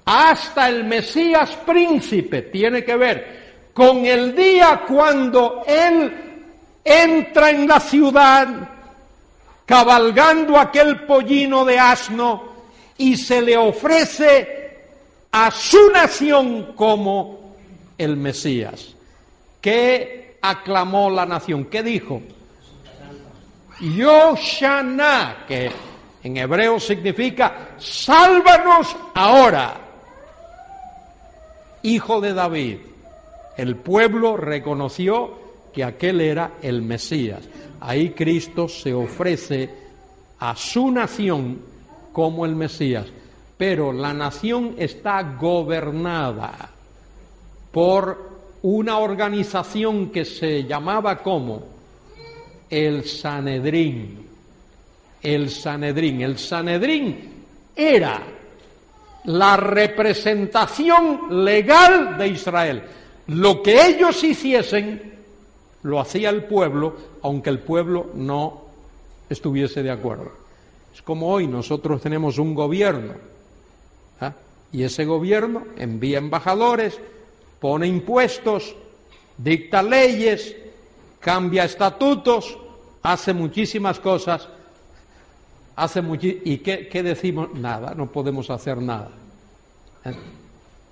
Hasta el Mesías príncipe tiene que ver con el día cuando Él entra en la ciudad cabalgando aquel pollino de asno y se le ofrece a su nación como el Mesías. ¿Qué aclamó la nación? ¿Qué dijo? Yoshana, que en hebreo significa sálvanos ahora. Hijo de David. El pueblo reconoció que aquel era el Mesías. Ahí Cristo se ofrece a su nación como el Mesías. Pero la nación está gobernada por una organización que se llamaba como el Sanedrín. El Sanedrín. El Sanedrín era la representación legal de Israel. Lo que ellos hiciesen, lo hacía el pueblo, aunque el pueblo no estuviese de acuerdo. Es como hoy nosotros tenemos un gobierno ¿ah? y ese gobierno envía embajadores, pone impuestos, dicta leyes, cambia estatutos, hace muchísimas cosas, hace ¿y qué, decimos? Nada, no podemos hacer nada. ¿Eh?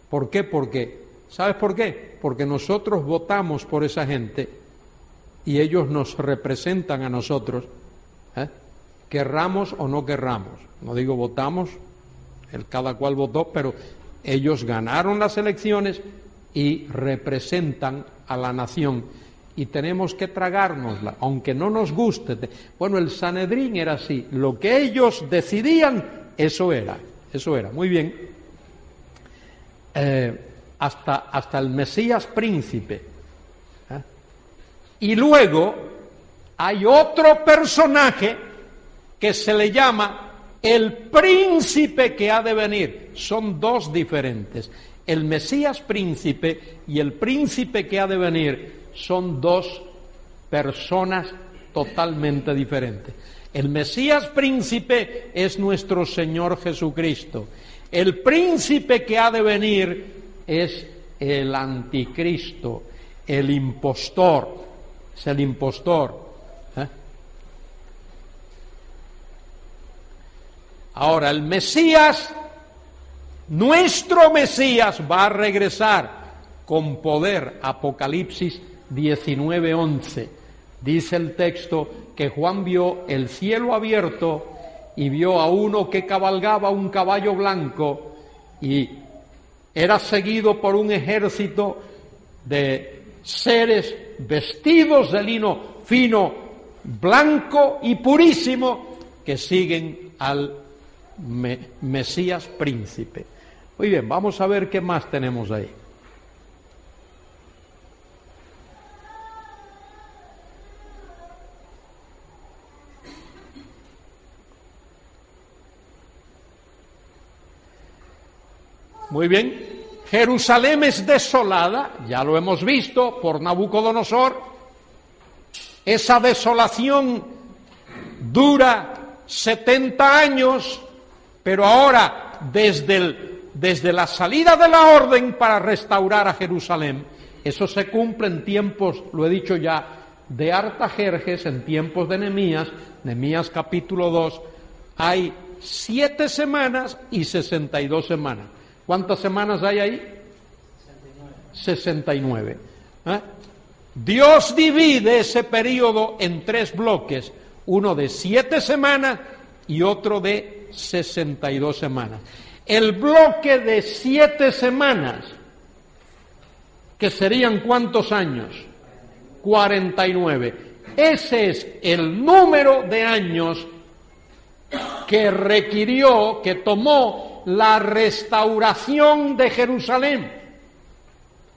¿Por qué? ¿sabes por qué? Porque nosotros votamos por esa gente y ellos nos representan a nosotros, ¿eh? querramos o no querramos. No digo votamos, el cada cual votó, pero ellos ganaron las elecciones y representan a la nación y tenemos que tragárnosla, aunque no nos guste. Bueno, el Sanedrín era así, lo que ellos decidían, eso era, eso era, muy bien. Eh, hasta, hasta el Mesías príncipe. Y luego hay otro personaje que se le llama el príncipe que ha de venir. Son dos diferentes. El Mesías príncipe y el príncipe que ha de venir son dos personas totalmente diferentes. El Mesías príncipe es nuestro Señor Jesucristo. El príncipe que ha de venir es el anticristo, el impostor, es el impostor. ¿eh? Ahora, el Mesías, nuestro Mesías, va a regresar con poder. Apocalipsis 19:11. Dice el texto que Juan vio el cielo abierto y vio a uno que cabalgaba un caballo blanco y era seguido por un ejército de seres vestidos de lino fino, blanco y purísimo que siguen al Mesías príncipe. Muy bien, vamos a ver qué más tenemos ahí. Muy bien, Jerusalén es desolada, ya lo hemos visto por Nabucodonosor. Esa desolación dura 70 años, pero ahora desde, desde la salida de la orden para restaurar a Jerusalén, eso se cumple en tiempos, lo he dicho ya, de Artajerjes, en tiempos de Nemías, Nemías capítulo 2, hay siete semanas y 62 semanas. ¿Cuántas semanas hay ahí? 69. ¿Eh? Dios divide ese periodo en tres bloques. uno de siete semanas y otro de 62 semanas. El bloque de siete semanas, que serían cuántos años? 49. Ese es el número de años que requirió, que tomó la restauración de Jerusalén,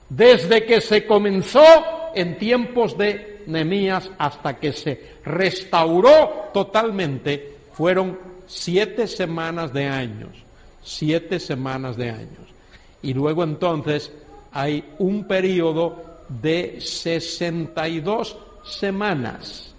desde que se comenzó en tiempos de Nemías hasta que se restauró totalmente, fueron siete semanas de años, siete semanas de años. Y luego entonces hay un periodo de 62 semanas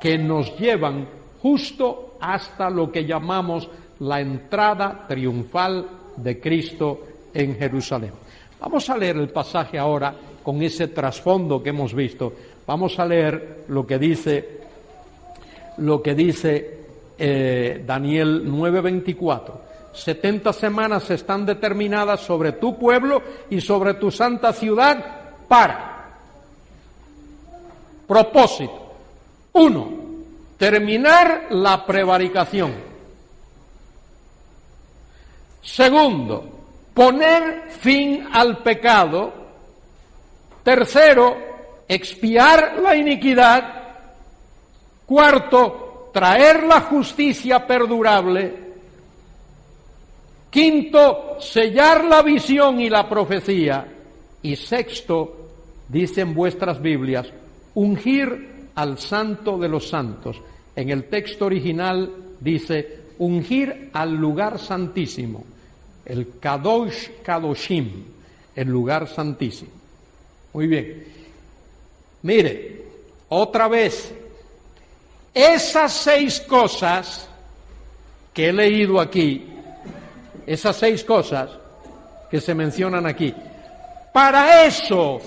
que nos llevan justo hasta lo que llamamos la entrada triunfal de Cristo en Jerusalén. Vamos a leer el pasaje ahora con ese trasfondo que hemos visto. Vamos a leer lo que dice lo que dice eh, Daniel 9:24. 70 semanas están determinadas sobre tu pueblo y sobre tu santa ciudad para propósito. Uno, terminar la prevaricación. Segundo, poner fin al pecado. Tercero, expiar la iniquidad. Cuarto, traer la justicia perdurable. Quinto, sellar la visión y la profecía. Y sexto, dicen vuestras Biblias, ungir al santo de los santos. En el texto original dice, ungir al lugar santísimo, el Kadosh Kadoshim, el lugar santísimo. Muy bien. Mire, otra vez, esas seis cosas que he leído aquí, esas seis cosas que se mencionan aquí, para eso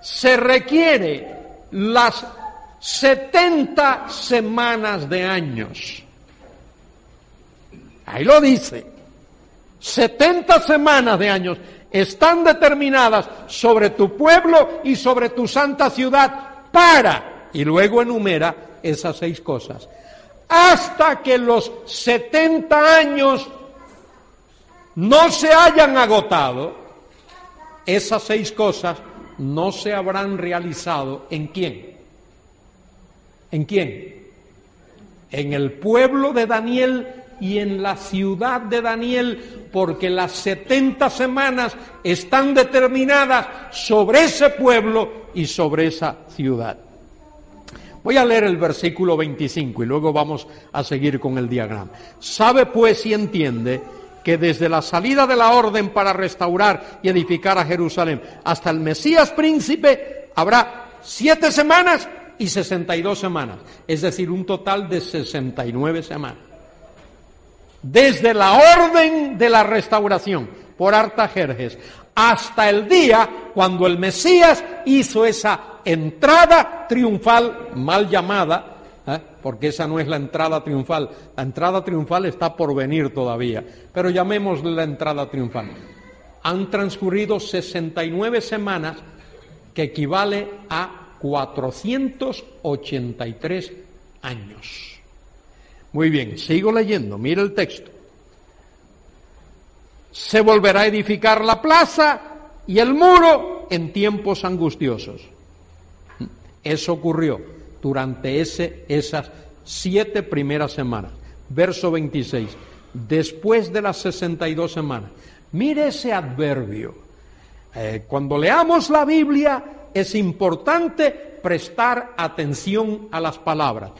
se requiere las 70 semanas de años. Ahí lo dice. 70 semanas de años están determinadas sobre tu pueblo y sobre tu santa ciudad para, y luego enumera esas seis cosas. Hasta que los 70 años no se hayan agotado, esas seis cosas no se habrán realizado en quién? ¿En quién? En el pueblo de Daniel y en la ciudad de Daniel, porque las 70 semanas están determinadas sobre ese pueblo y sobre esa ciudad. Voy a leer el versículo 25 y luego vamos a seguir con el diagrama. Sabe pues y entiende que desde la salida de la orden para restaurar y edificar a Jerusalén hasta el Mesías príncipe habrá siete semanas y sesenta y dos semanas, es decir, un total de sesenta y nueve semanas. Desde la orden de la restauración por Artajerjes hasta el día cuando el Mesías hizo esa entrada triunfal mal llamada, ¿eh? porque esa no es la entrada triunfal, la entrada triunfal está por venir todavía, pero llamémosle la entrada triunfal. Han transcurrido 69 semanas que equivale a 483 años. Muy bien, sigo leyendo, mire el texto. Se volverá a edificar la plaza y el muro en tiempos angustiosos. Eso ocurrió durante ese, esas siete primeras semanas. Verso 26. Después de las 62 semanas. Mire ese adverbio. Eh, cuando leamos la Biblia es importante prestar atención a las palabras.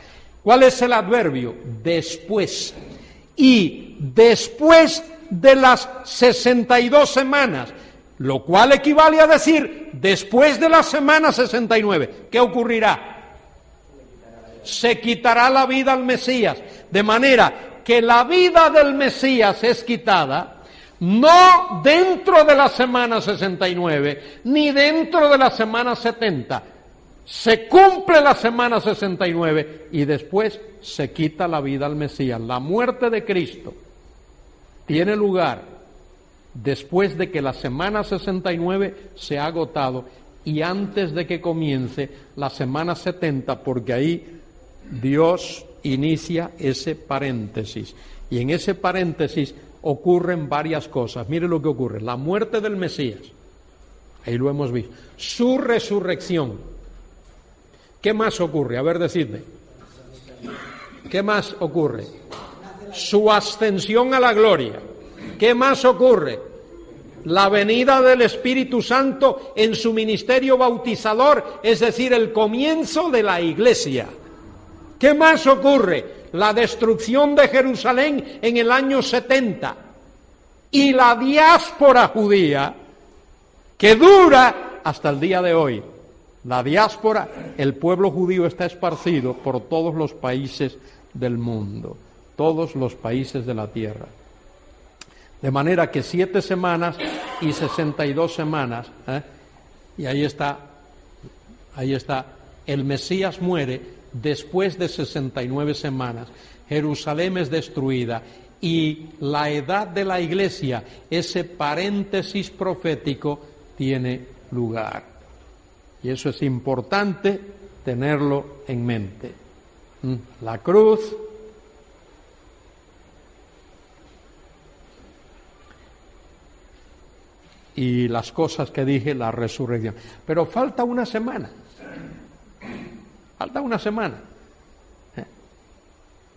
¿Cuál es el adverbio? Después. Y después de las 62 semanas, lo cual equivale a decir después de la semana 69. ¿Qué ocurrirá? se quitará la vida al Mesías. De manera que la vida del Mesías es quitada no dentro de la semana 69, ni dentro de la semana 70. Se cumple la semana 69 y después se quita la vida al Mesías. La muerte de Cristo tiene lugar después de que la semana 69 se ha agotado y antes de que comience la semana 70, porque ahí Dios inicia ese paréntesis. Y en ese paréntesis ocurren varias cosas. Mire lo que ocurre. La muerte del Mesías. Ahí lo hemos visto. Su resurrección. ¿Qué más ocurre? A ver, decidme. ¿Qué más ocurre? Su ascensión a la gloria. ¿Qué más ocurre? La venida del Espíritu Santo en su ministerio bautizador, es decir, el comienzo de la iglesia. ¿Qué más ocurre? La destrucción de Jerusalén en el año 70 y la diáspora judía que dura hasta el día de hoy. La diáspora, el pueblo judío está esparcido por todos los países del mundo, todos los países de la tierra. De manera que siete semanas y sesenta y dos semanas, ¿eh? y ahí está, ahí está, el Mesías muere después de sesenta y nueve semanas, Jerusalén es destruida y la edad de la iglesia, ese paréntesis profético, tiene lugar. Y eso es importante tenerlo en mente. Mm, la cruz, y las cosas que dije, la resurrección. Pero falta una semana. Falta una semana. ¿eh?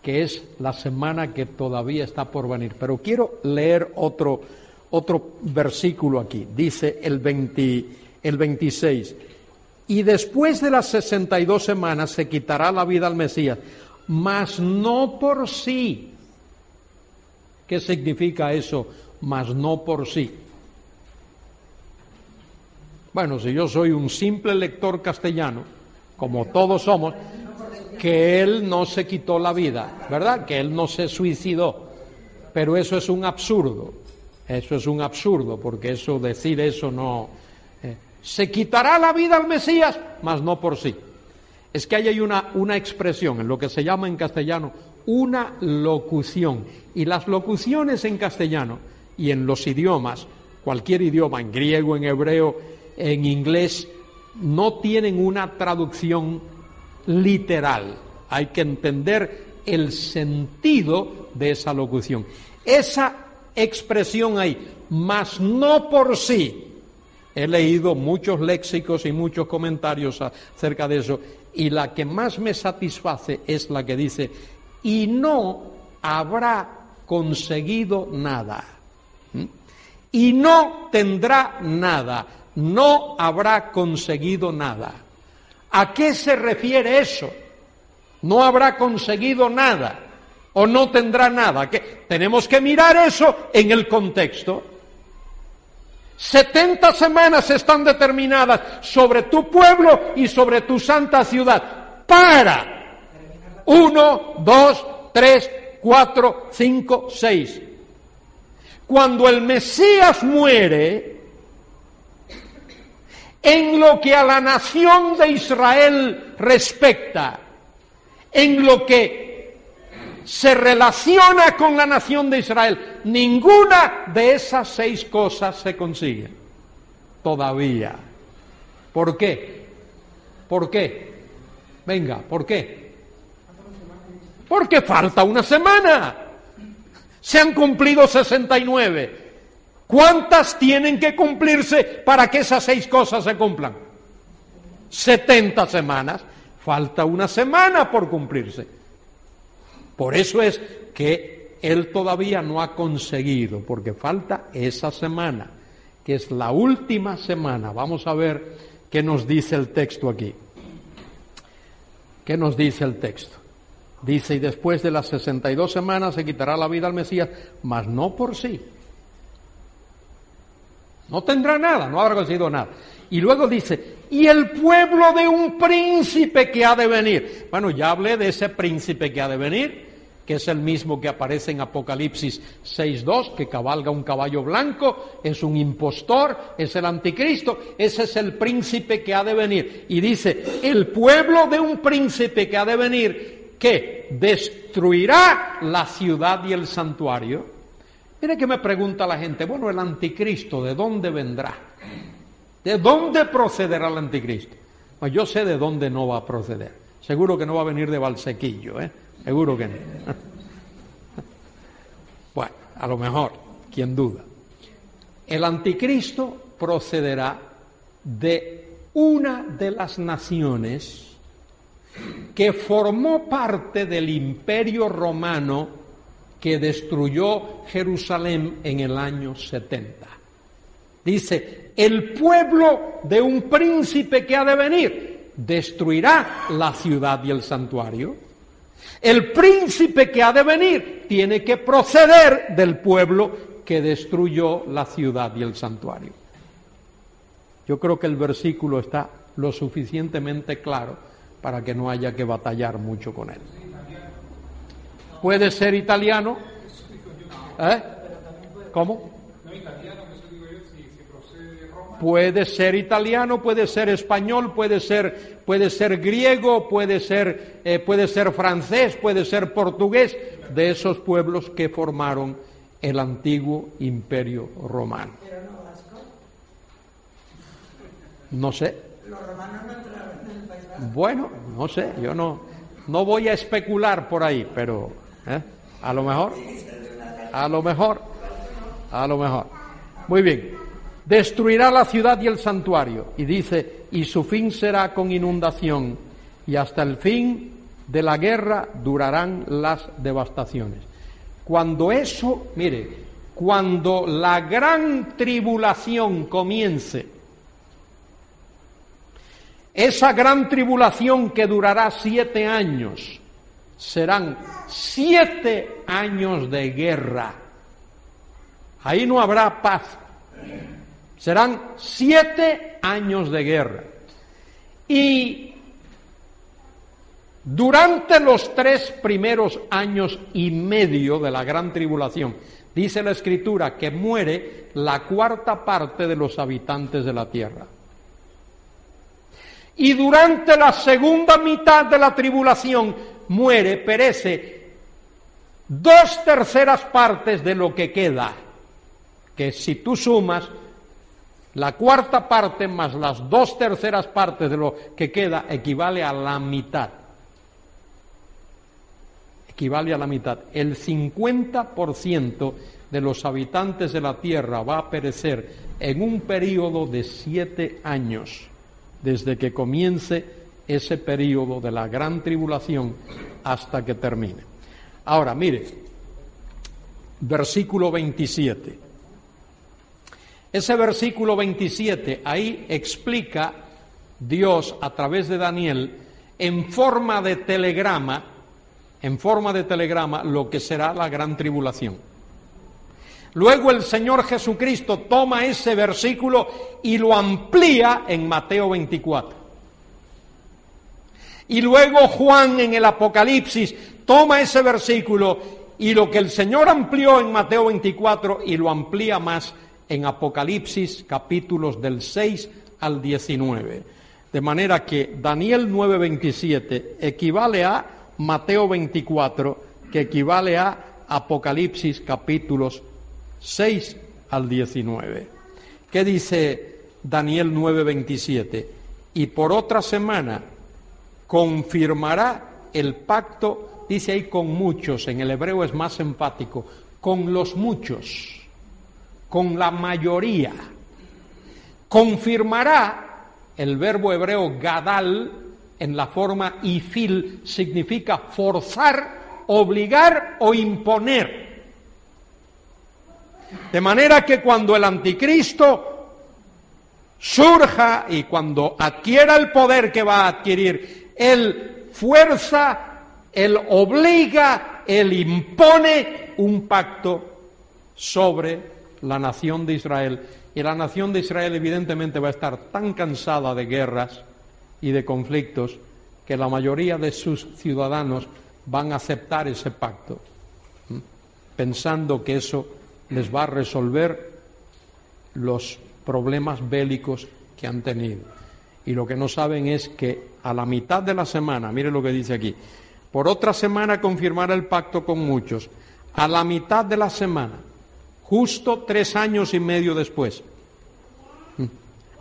Que es la semana que todavía está por venir. Pero quiero leer otro, otro versículo aquí. Dice el, 20, el 26. Y después de las 62 semanas se quitará la vida al Mesías, mas no por sí. ¿Qué significa eso? Mas no por sí. Bueno, si yo soy un simple lector castellano, como todos somos, que él no se quitó la vida, ¿verdad? Que él no se suicidó. Pero eso es un absurdo. Eso es un absurdo, porque eso decir eso no, se quitará la vida al Mesías, mas no por sí. Es que ahí hay una, una expresión, en lo que se llama en castellano, una locución. Y las locuciones en castellano y en los idiomas, cualquier idioma, en griego, en hebreo, en inglés, no tienen una traducción literal. Hay que entender el sentido de esa locución. Esa expresión ahí, mas no por sí, He leído muchos léxicos y muchos comentarios acerca de eso y la que más me satisface es la que dice, y no habrá conseguido nada. ¿Mm? Y no tendrá nada, no habrá conseguido nada. ¿A qué se refiere eso? No habrá conseguido nada o no tendrá nada. Tenemos que mirar eso en el contexto. 70 semanas están determinadas sobre tu pueblo y sobre tu santa ciudad para uno, dos, tres, cuatro, cinco, seis. Cuando el Mesías muere, en lo que a la nación de Israel respecta, en lo que se relaciona con la nación de Israel. Ninguna de esas seis cosas se consigue todavía. ¿Por qué? ¿Por qué? Venga, ¿por qué? Porque falta una semana. Se han cumplido 69. ¿Cuántas tienen que cumplirse para que esas seis cosas se cumplan? 70 semanas. Falta una semana por cumplirse. Por eso es que él todavía no ha conseguido, porque falta esa semana, que es la última semana. Vamos a ver qué nos dice el texto aquí. ¿Qué nos dice el texto? Dice, y después de las 62 semanas se quitará la vida al Mesías, mas no por sí. No tendrá nada, no habrá conseguido nada. Y luego dice, y el pueblo de un príncipe que ha de venir. Bueno, ya hablé de ese príncipe que ha de venir que es el mismo que aparece en Apocalipsis 6.2, que cabalga un caballo blanco, es un impostor, es el anticristo, ese es el príncipe que ha de venir. Y dice, el pueblo de un príncipe que ha de venir, que destruirá la ciudad y el santuario. Mire que me pregunta la gente, bueno, el anticristo, ¿de dónde vendrá? ¿De dónde procederá el anticristo? Pues yo sé de dónde no va a proceder Seguro que no va a venir de Valsequillo, ¿eh? Seguro que no. Bueno, a lo mejor, quién duda. El anticristo procederá de una de las naciones que formó parte del imperio romano que destruyó Jerusalén en el año 70. Dice, el pueblo de un príncipe que ha de venir destruirá la ciudad y el santuario el príncipe que ha de venir tiene que proceder del pueblo que destruyó la ciudad y el santuario. Yo creo que el versículo está lo suficientemente claro para que no haya que batallar mucho con él. Puede ser italiano. ¿Eh? ¿Cómo? Puede ser italiano, puede ser español, puede ser, puede ser griego, puede ser, eh, puede ser francés, puede ser portugués, de esos pueblos que formaron el antiguo imperio romano. No sé. Bueno, no sé, yo no, no voy a especular por ahí, pero ¿eh? a lo mejor, a lo mejor, a lo mejor. Muy bien destruirá la ciudad y el santuario. Y dice, y su fin será con inundación, y hasta el fin de la guerra durarán las devastaciones. Cuando eso, mire, cuando la gran tribulación comience, esa gran tribulación que durará siete años, serán siete años de guerra. Ahí no habrá paz. Serán siete años de guerra. Y durante los tres primeros años y medio de la gran tribulación, dice la escritura que muere la cuarta parte de los habitantes de la tierra. Y durante la segunda mitad de la tribulación muere, perece dos terceras partes de lo que queda, que si tú sumas la cuarta parte más las dos terceras partes de lo que queda equivale a la mitad. Equivale a la mitad. El 50% de los habitantes de la tierra va a perecer en un periodo de siete años, desde que comience ese periodo de la gran tribulación hasta que termine. Ahora, mire, versículo 27. Ese versículo 27, ahí explica Dios a través de Daniel en forma de telegrama, en forma de telegrama, lo que será la gran tribulación. Luego el Señor Jesucristo toma ese versículo y lo amplía en Mateo 24. Y luego Juan en el Apocalipsis toma ese versículo y lo que el Señor amplió en Mateo 24 y lo amplía más en Apocalipsis capítulos del 6 al 19. De manera que Daniel 9:27 equivale a Mateo 24, que equivale a Apocalipsis capítulos 6 al 19. ¿Qué dice Daniel 9:27? Y por otra semana confirmará el pacto, dice ahí con muchos, en el hebreo es más empático, con los muchos con la mayoría. Confirmará el verbo hebreo gadal en la forma ifil, significa forzar, obligar o imponer. De manera que cuando el anticristo surja y cuando adquiera el poder que va a adquirir, él fuerza, él obliga, él impone un pacto sobre la nación de Israel. Y la nación de Israel evidentemente va a estar tan cansada de guerras y de conflictos que la mayoría de sus ciudadanos van a aceptar ese pacto, pensando que eso les va a resolver los problemas bélicos que han tenido. Y lo que no saben es que a la mitad de la semana, mire lo que dice aquí, por otra semana confirmará el pacto con muchos, a la mitad de la semana justo tres años y medio después.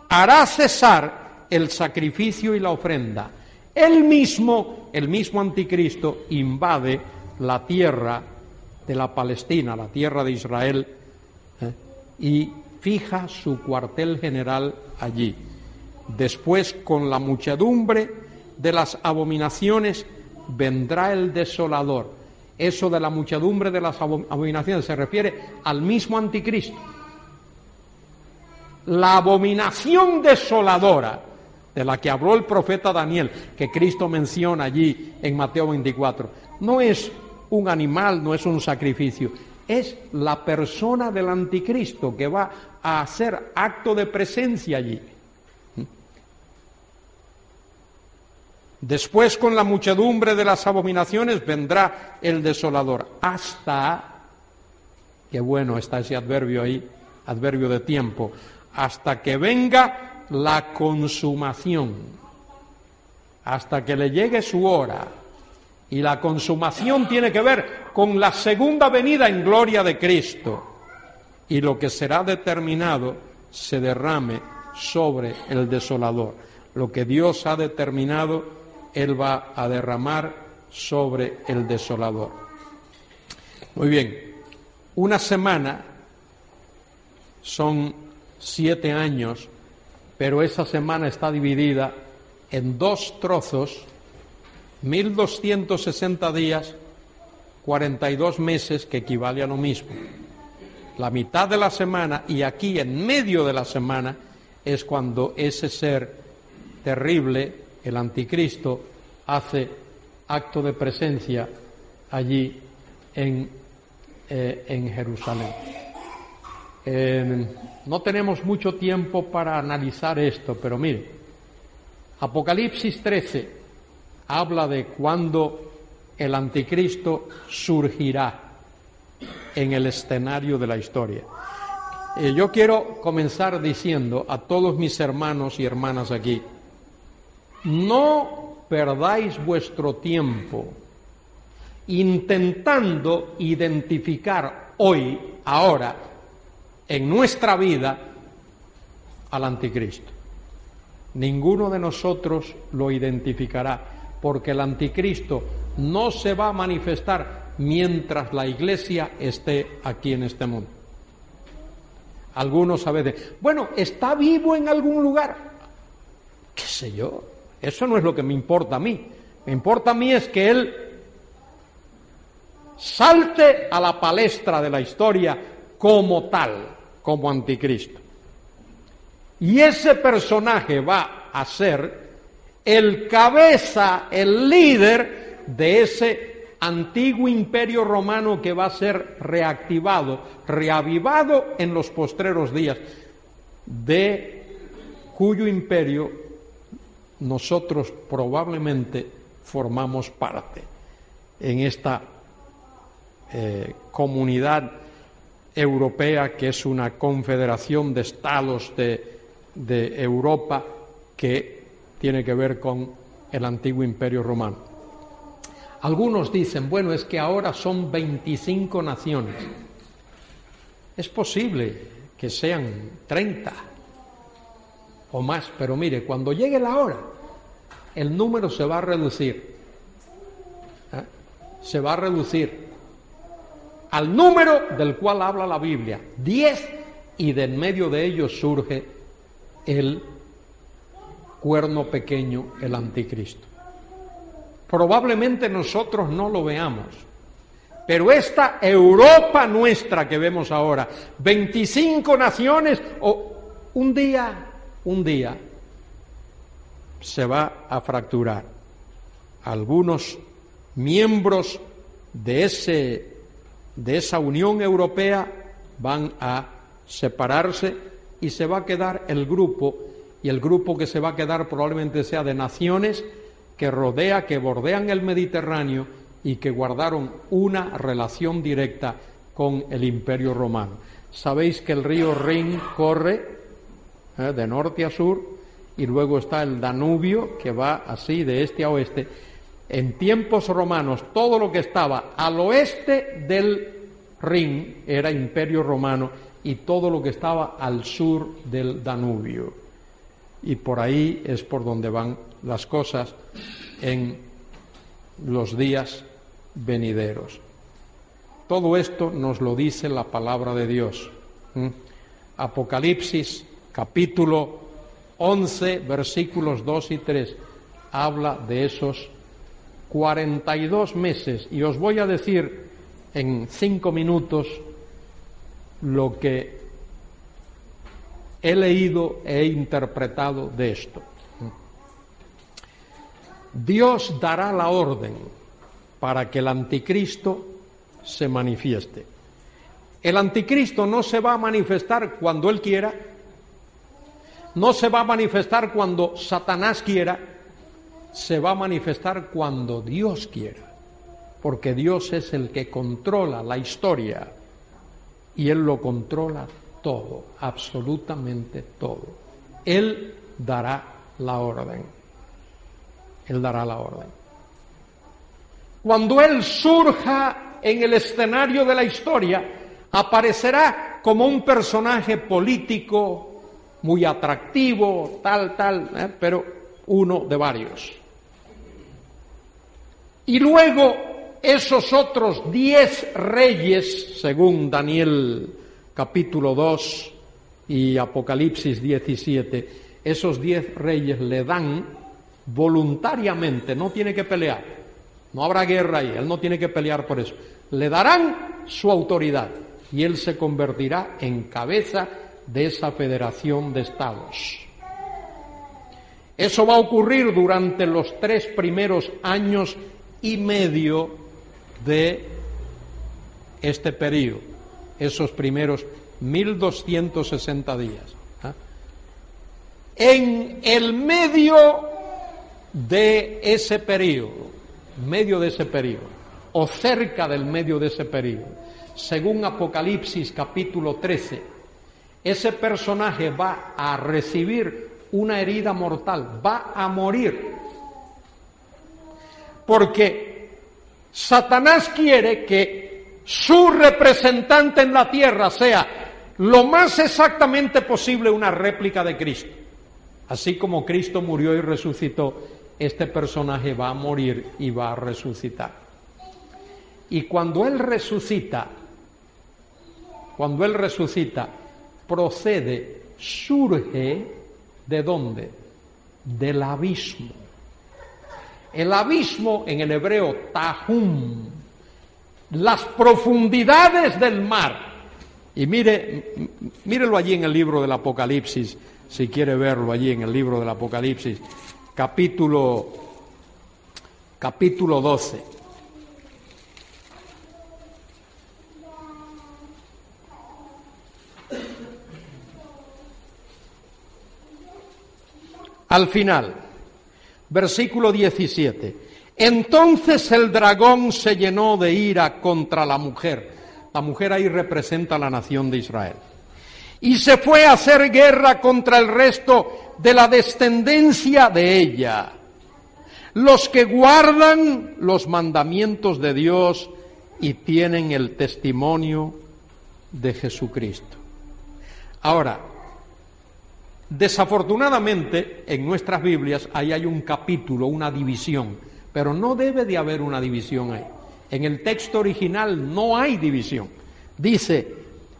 Hará cesar el sacrificio y la ofrenda, Él mismo, el mismo anticristo, invade la tierra de la Palestina, la tierra de Israel, ¿eh? y fija su cuartel general allí. Después, con la muchedumbre de las abominaciones, vendrá el desolador. Eso de la muchedumbre de las abominaciones se refiere al mismo anticristo. La abominación desoladora de la que habló el profeta Daniel, que Cristo menciona allí en Mateo 24, no es un animal, no es un sacrificio, es la persona del anticristo que va a hacer acto de presencia allí. Después con la muchedumbre de las abominaciones vendrá el desolador, hasta, qué bueno está ese adverbio ahí, adverbio de tiempo, hasta que venga la consumación, hasta que le llegue su hora. Y la consumación tiene que ver con la segunda venida en gloria de Cristo. Y lo que será determinado se derrame sobre el desolador. Lo que Dios ha determinado, Él va a derramar sobre el desolador. Muy bien, una semana son siete años, pero esa semana está dividida en dos trozos 1260 días, 42 meses, que equivale a lo mismo. La mitad de la semana y aquí en medio de la semana es cuando ese ser terrible, el anticristo, hace acto de presencia allí en, eh, en Jerusalén. no tenemos mucho tiempo para analizar esto, pero mire, Apocalipsis 13, habla de cuando el anticristo surgirá en el escenario de la historia. Eh, yo quiero comenzar diciendo a todos mis hermanos y hermanas aquí, no perdáis vuestro tiempo intentando identificar hoy, ahora, en nuestra vida, al anticristo. Ninguno de nosotros lo identificará porque el anticristo no se va a manifestar mientras la iglesia esté aquí en este mundo. Algunos a veces, bueno, ¿está vivo en algún lugar? ¿Qué sé yo? Eso no es lo que me importa a mí. Me importa a mí es que él salte a la palestra de la historia como tal, como anticristo. Y ese personaje va a ser el cabeza, el líder de ese antiguo imperio romano que va a ser reactivado, reavivado en los postreros días, de cuyo imperio nosotros probablemente formamos parte en esta eh, comunidad europea que es una confederación de estados de, de Europa que tiene que ver con el antiguo imperio romano. Algunos dicen, bueno, es que ahora son 25 naciones. Es posible que sean 30 o más, pero mire, cuando llegue la hora, el número se va a reducir. ¿eh? Se va a reducir al número del cual habla la Biblia, 10, y de en medio de ellos surge el cuerno pequeño, el anticristo. Probablemente nosotros no lo veamos, pero esta Europa nuestra que vemos ahora, 25 naciones, o un día, un día, se va a fracturar. Algunos miembros de, ese, de esa Unión Europea van a separarse y se va a quedar el grupo y el grupo que se va a quedar probablemente sea de naciones que rodea, que bordean el Mediterráneo y que guardaron una relación directa con el Imperio Romano. Sabéis que el río Rin corre eh, de norte a sur y luego está el Danubio que va así de este a oeste. En tiempos romanos todo lo que estaba al oeste del Rin era Imperio Romano y todo lo que estaba al sur del Danubio y por ahí es por donde van las cosas en los días venideros. Todo esto nos lo dice la palabra de Dios. Apocalipsis capítulo 11, versículos 2 y 3, habla de esos 42 meses. Y os voy a decir en cinco minutos lo que he leído e interpretado de esto. Dios dará la orden para que el anticristo se manifieste. El anticristo no se va a manifestar cuando él quiera, no se va a manifestar cuando Satanás quiera, se va a manifestar cuando Dios quiera, porque Dios es el que controla la historia y Él lo controla todo, absolutamente todo. Él dará la orden. Él dará la orden. Cuando Él surja en el escenario de la historia, aparecerá como un personaje político muy atractivo, tal, tal, ¿eh? pero uno de varios. Y luego esos otros diez reyes, según Daniel capítulo 2 y Apocalipsis 17, esos diez reyes le dan voluntariamente, no tiene que pelear, no habrá guerra ahí, él no tiene que pelear por eso, le darán su autoridad y él se convertirá en cabeza de esa federación de estados. Eso va a ocurrir durante los tres primeros años y medio de este periodo esos primeros 1260 días. ¿ah? En el medio de ese periodo, medio de ese periodo, o cerca del medio de ese periodo, según Apocalipsis capítulo 13, ese personaje va a recibir una herida mortal, va a morir. Porque Satanás quiere que su representante en la tierra sea lo más exactamente posible una réplica de Cristo. Así como Cristo murió y resucitó, este personaje va a morir y va a resucitar. Y cuando Él resucita, cuando Él resucita, procede, surge de dónde? Del abismo. El abismo en el hebreo tahum las profundidades del mar. Y mire, mírelo allí en el libro del Apocalipsis, si quiere verlo allí en el libro del Apocalipsis, capítulo, capítulo 12. Al final, versículo 17. Entonces el dragón se llenó de ira contra la mujer. La mujer ahí representa a la nación de Israel. Y se fue a hacer guerra contra el resto de la descendencia de ella. Los que guardan los mandamientos de Dios y tienen el testimonio de Jesucristo. Ahora, desafortunadamente en nuestras Biblias ahí hay un capítulo, una división pero no debe de haber una división ahí. En el texto original no hay división. Dice,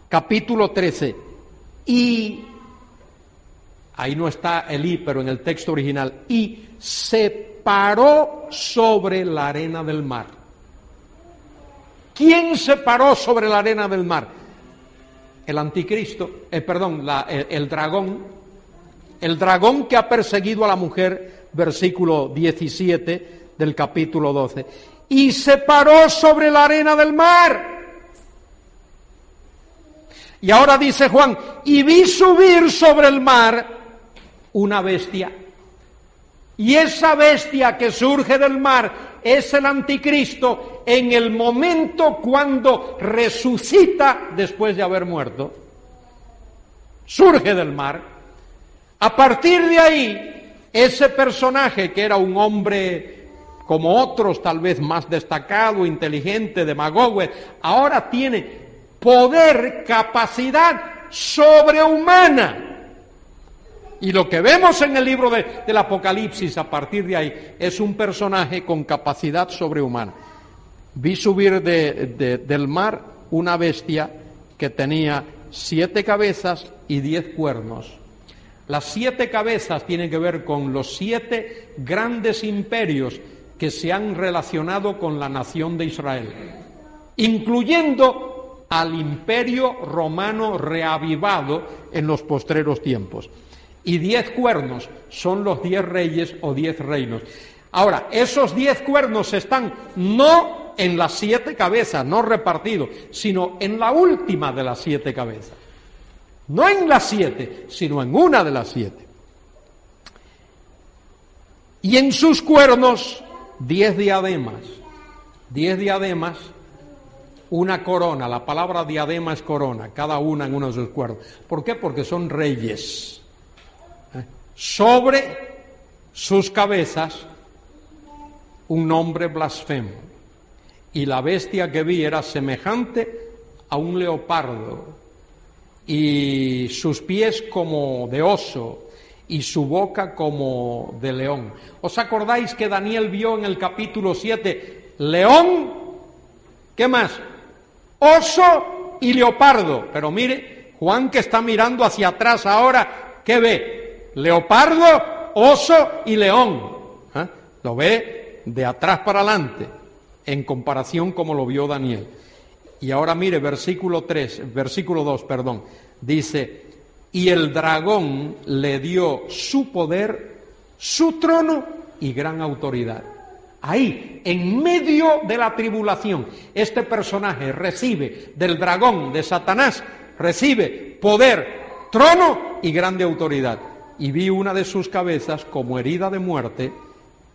capítulo 13, y, ahí no está el i, pero en el texto original, y se paró sobre la arena del mar. ¿Quién se paró sobre la arena del mar? El anticristo, eh, perdón, el dragón, el dragón que ha perseguido a la mujer, versículo 17, del capítulo 12. Y se paró sobre la arena del mar. Y ahora dice Juan, y vi subir sobre el mar una bestia. Y esa bestia que surge del mar es el anticristo en el momento cuando resucita después de haber muerto. Surge del mar. A partir de ahí, ese personaje que era un hombre como otros tal vez más destacado, inteligente, demagogo, ahora tiene poder, capacidad sobrehumana. Y lo que vemos en el libro de, del Apocalipsis a partir de ahí es un personaje con capacidad sobrehumana. Vi subir del mar una bestia que tenía siete cabezas y diez cuernos. Las siete cabezas tienen que ver con los siete grandes imperios que se han relacionado con la nación de Israel, incluyendo al imperio romano reavivado en los postreros tiempos. Y diez cuernos son los diez reyes o diez reinos. Ahora, esos diez cuernos están no en las siete cabezas, no repartidos, sino en la última de las siete cabezas. No en las siete, sino en una de las siete. Y en sus cuernos diez diademas. Diez diademas, una corona. La palabra diadema es corona, cada una en uno de sus cuernos. ¿Por qué? Porque son reyes. ¿Eh? Sobre sus cabezas un nombre blasfemo. Y la bestia que vi era semejante a un leopardo, y sus pies como de oso, y su boca como de león. ¿Os acordáis que Daniel vio en el capítulo 7 león? ¿Qué más? Oso y leopardo. Pero mire, Juan que está mirando hacia atrás ahora, ¿qué ve? Leopardo, oso y león. ¿Ah? Lo ve de atrás para adelante, en comparación como lo vio Daniel. Y ahora mire, versículo 3, versículo 2, perdón, dice, y el dragón le dio su poder, su trono y gran autoridad. Ahí, en medio de la tribulación, este personaje recibe del dragón, de Satanás, recibe poder, trono y grande autoridad. Y vi una de sus cabezas como herida de muerte,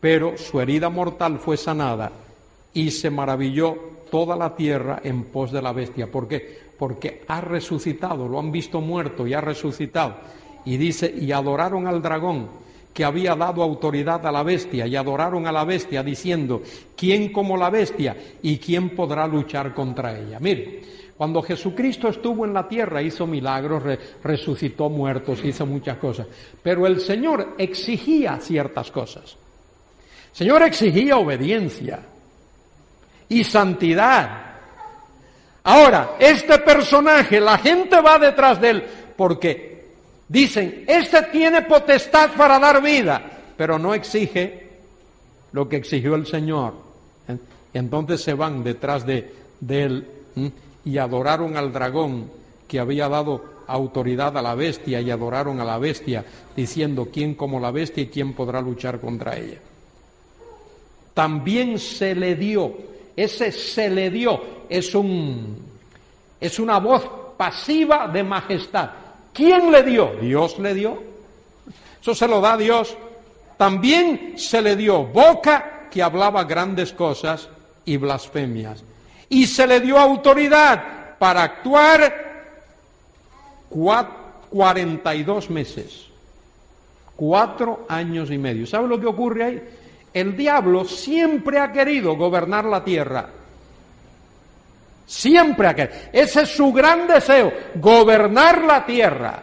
pero su herida mortal fue sanada y se maravilló toda la tierra en pos de la bestia. ¿Por qué? Porque ha resucitado, lo han visto muerto y ha resucitado. Y dice, y adoraron al dragón que había dado autoridad a la bestia, y adoraron a la bestia diciendo, ¿quién como la bestia y quién podrá luchar contra ella? Mire, cuando Jesucristo estuvo en la tierra hizo milagros, resucitó muertos, hizo muchas cosas, pero el Señor exigía ciertas cosas. Señor exigía obediencia y santidad. Ahora, este personaje, la gente va detrás de él porque dicen, este tiene potestad para dar vida, pero no exige lo que exigió el Señor. Entonces se van detrás de, él y adoraron al dragón que había dado autoridad a la bestia y adoraron a la bestia diciendo, ¿quién como la bestia y quién podrá luchar contra ella? También se le dio ese se le dio, es, un, es una voz pasiva de majestad. ¿Quién le dio? Dios le dio. Eso se lo da Dios. También se le dio boca que hablaba grandes cosas y blasfemias. Y se le dio autoridad para actuar 42 meses, cuatro años y medio. ¿Sabe lo que ocurre ahí? El diablo siempre ha querido gobernar la tierra. Siempre ha querido. Ese es su gran deseo, gobernar la tierra.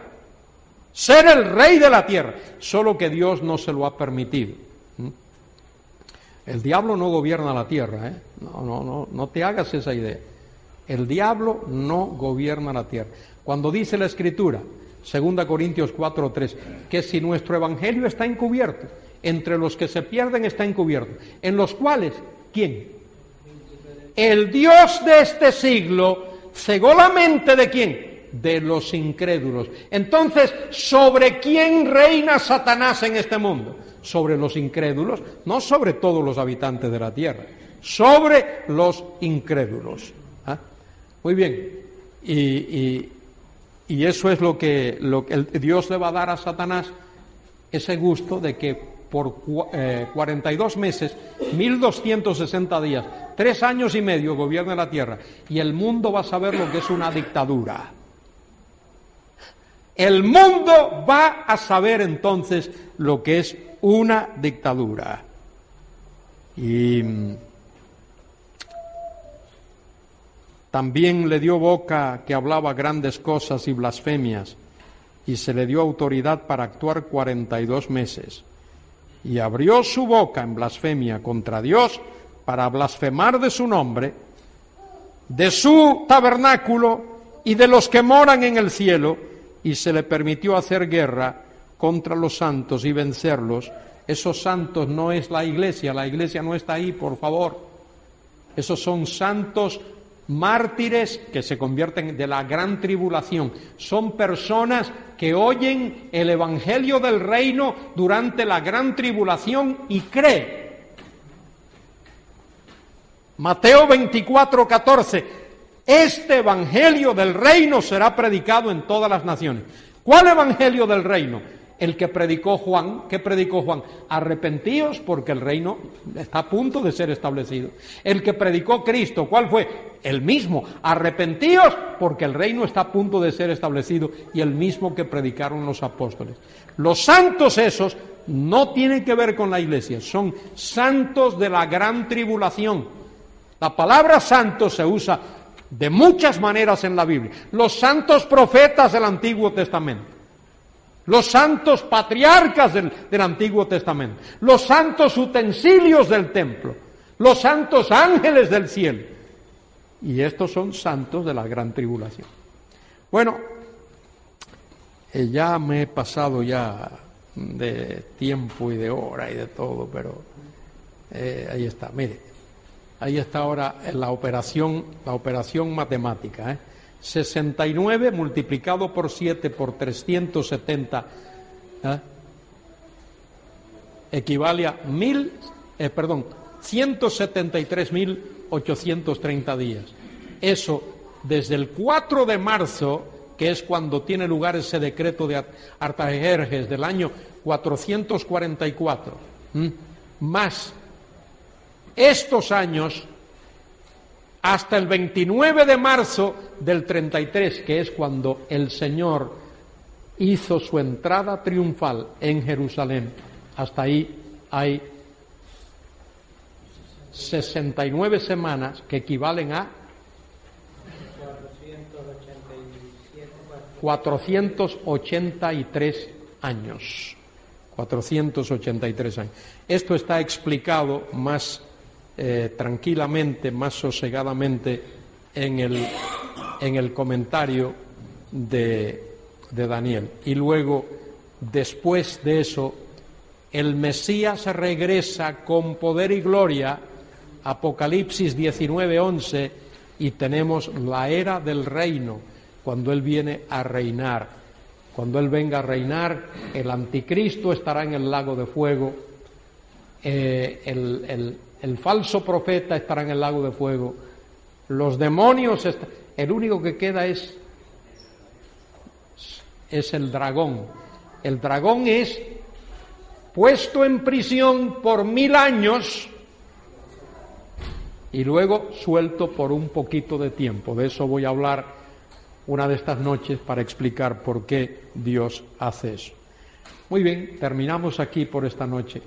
Ser el rey de la tierra. Solo que Dios no se lo ha permitido. ¿Mm? El diablo no gobierna la tierra, ¿eh? No, no, no, no te hagas esa idea. El diablo no gobierna la tierra. Cuando dice la Escritura, 2 Corintios 4:3, que si nuestro evangelio está encubierto, entre los que se pierden está encubierto, en los cuales, ¿quién? El Dios de este siglo cegó la mente de quién? De los incrédulos. Entonces, ¿sobre quién reina Satanás en este mundo? Sobre los incrédulos, no sobre todos los habitantes de la tierra, sobre los incrédulos. ¿Ah? Muy bien, y, eso es lo que, lo que Dios le va a dar a Satanás, ese gusto de que por 42 eh, meses, 1260 días, tres años y medio gobierna la tierra y el mundo va a saber lo que es una dictadura. El mundo va a saber entonces lo que es una dictadura. Y mm, también le dio boca que hablaba grandes cosas y blasfemias y se le dio autoridad para actuar 42 meses. Y abrió su boca en blasfemia contra Dios para blasfemar de su nombre, de su tabernáculo y de los que moran en el cielo, y se le permitió hacer guerra contra los santos y vencerlos. Esos santos no es la iglesia, la iglesia no está ahí, por favor. Esos son santos mártires que se convierten de la gran tribulación. Son personas que oyen el Evangelio del reino durante la gran tribulación y creen. Mateo 24, 14. Este Evangelio del reino será predicado en todas las naciones. ¿Cuál Evangelio del reino? El que predicó Juan. ¿Qué predicó Juan? Arrepentíos porque el reino está a punto de ser establecido. El que predicó Cristo, ¿cuál fue? El mismo. Arrepentíos porque el reino está a punto de ser establecido y el mismo que predicaron los apóstoles. Los santos esos no tienen que ver con la iglesia, son santos de la gran tribulación. La palabra santo se usa de muchas maneras en la Biblia. Los santos profetas del Antiguo Testamento los santos patriarcas del, Antiguo Testamento, los santos utensilios del templo, los santos ángeles del cielo. Y estos son santos de la gran tribulación. Bueno, eh, ya me he pasado ya de tiempo y de hora y de todo, pero eh, ahí está, mire, ahí está ahora la operación, la operación matemática. ¿eh? 69 multiplicado por 7 por 370 ¿eh? equivale a mil, eh, perdón, 173.830 días. Eso desde el 4 de marzo, que es cuando tiene lugar ese decreto de Artajerjes del año 444, más estos años hasta el 29 de marzo del 33, que es cuando el Señor hizo su entrada triunfal en Jerusalén. Hasta ahí hay 69 semanas que equivalen a 483 años. 483 años. Esto está explicado más eh, tranquilamente, más sosegadamente en el, en el comentario de, de Daniel. Y luego, después de eso, el Mesías regresa con poder y gloria, Apocalipsis 19:11, y tenemos la era del reino, cuando Él viene a reinar. Cuando Él venga a reinar, el anticristo estará en el lago de fuego, eh, el, el falso profeta estará en el lago de fuego, los demonios, el único que queda es, es el dragón. El dragón es puesto en prisión por mil años y luego suelto por un poquito de tiempo. De eso voy a hablar una de estas noches para explicar por qué Dios hace eso. Muy bien, terminamos aquí por esta noche.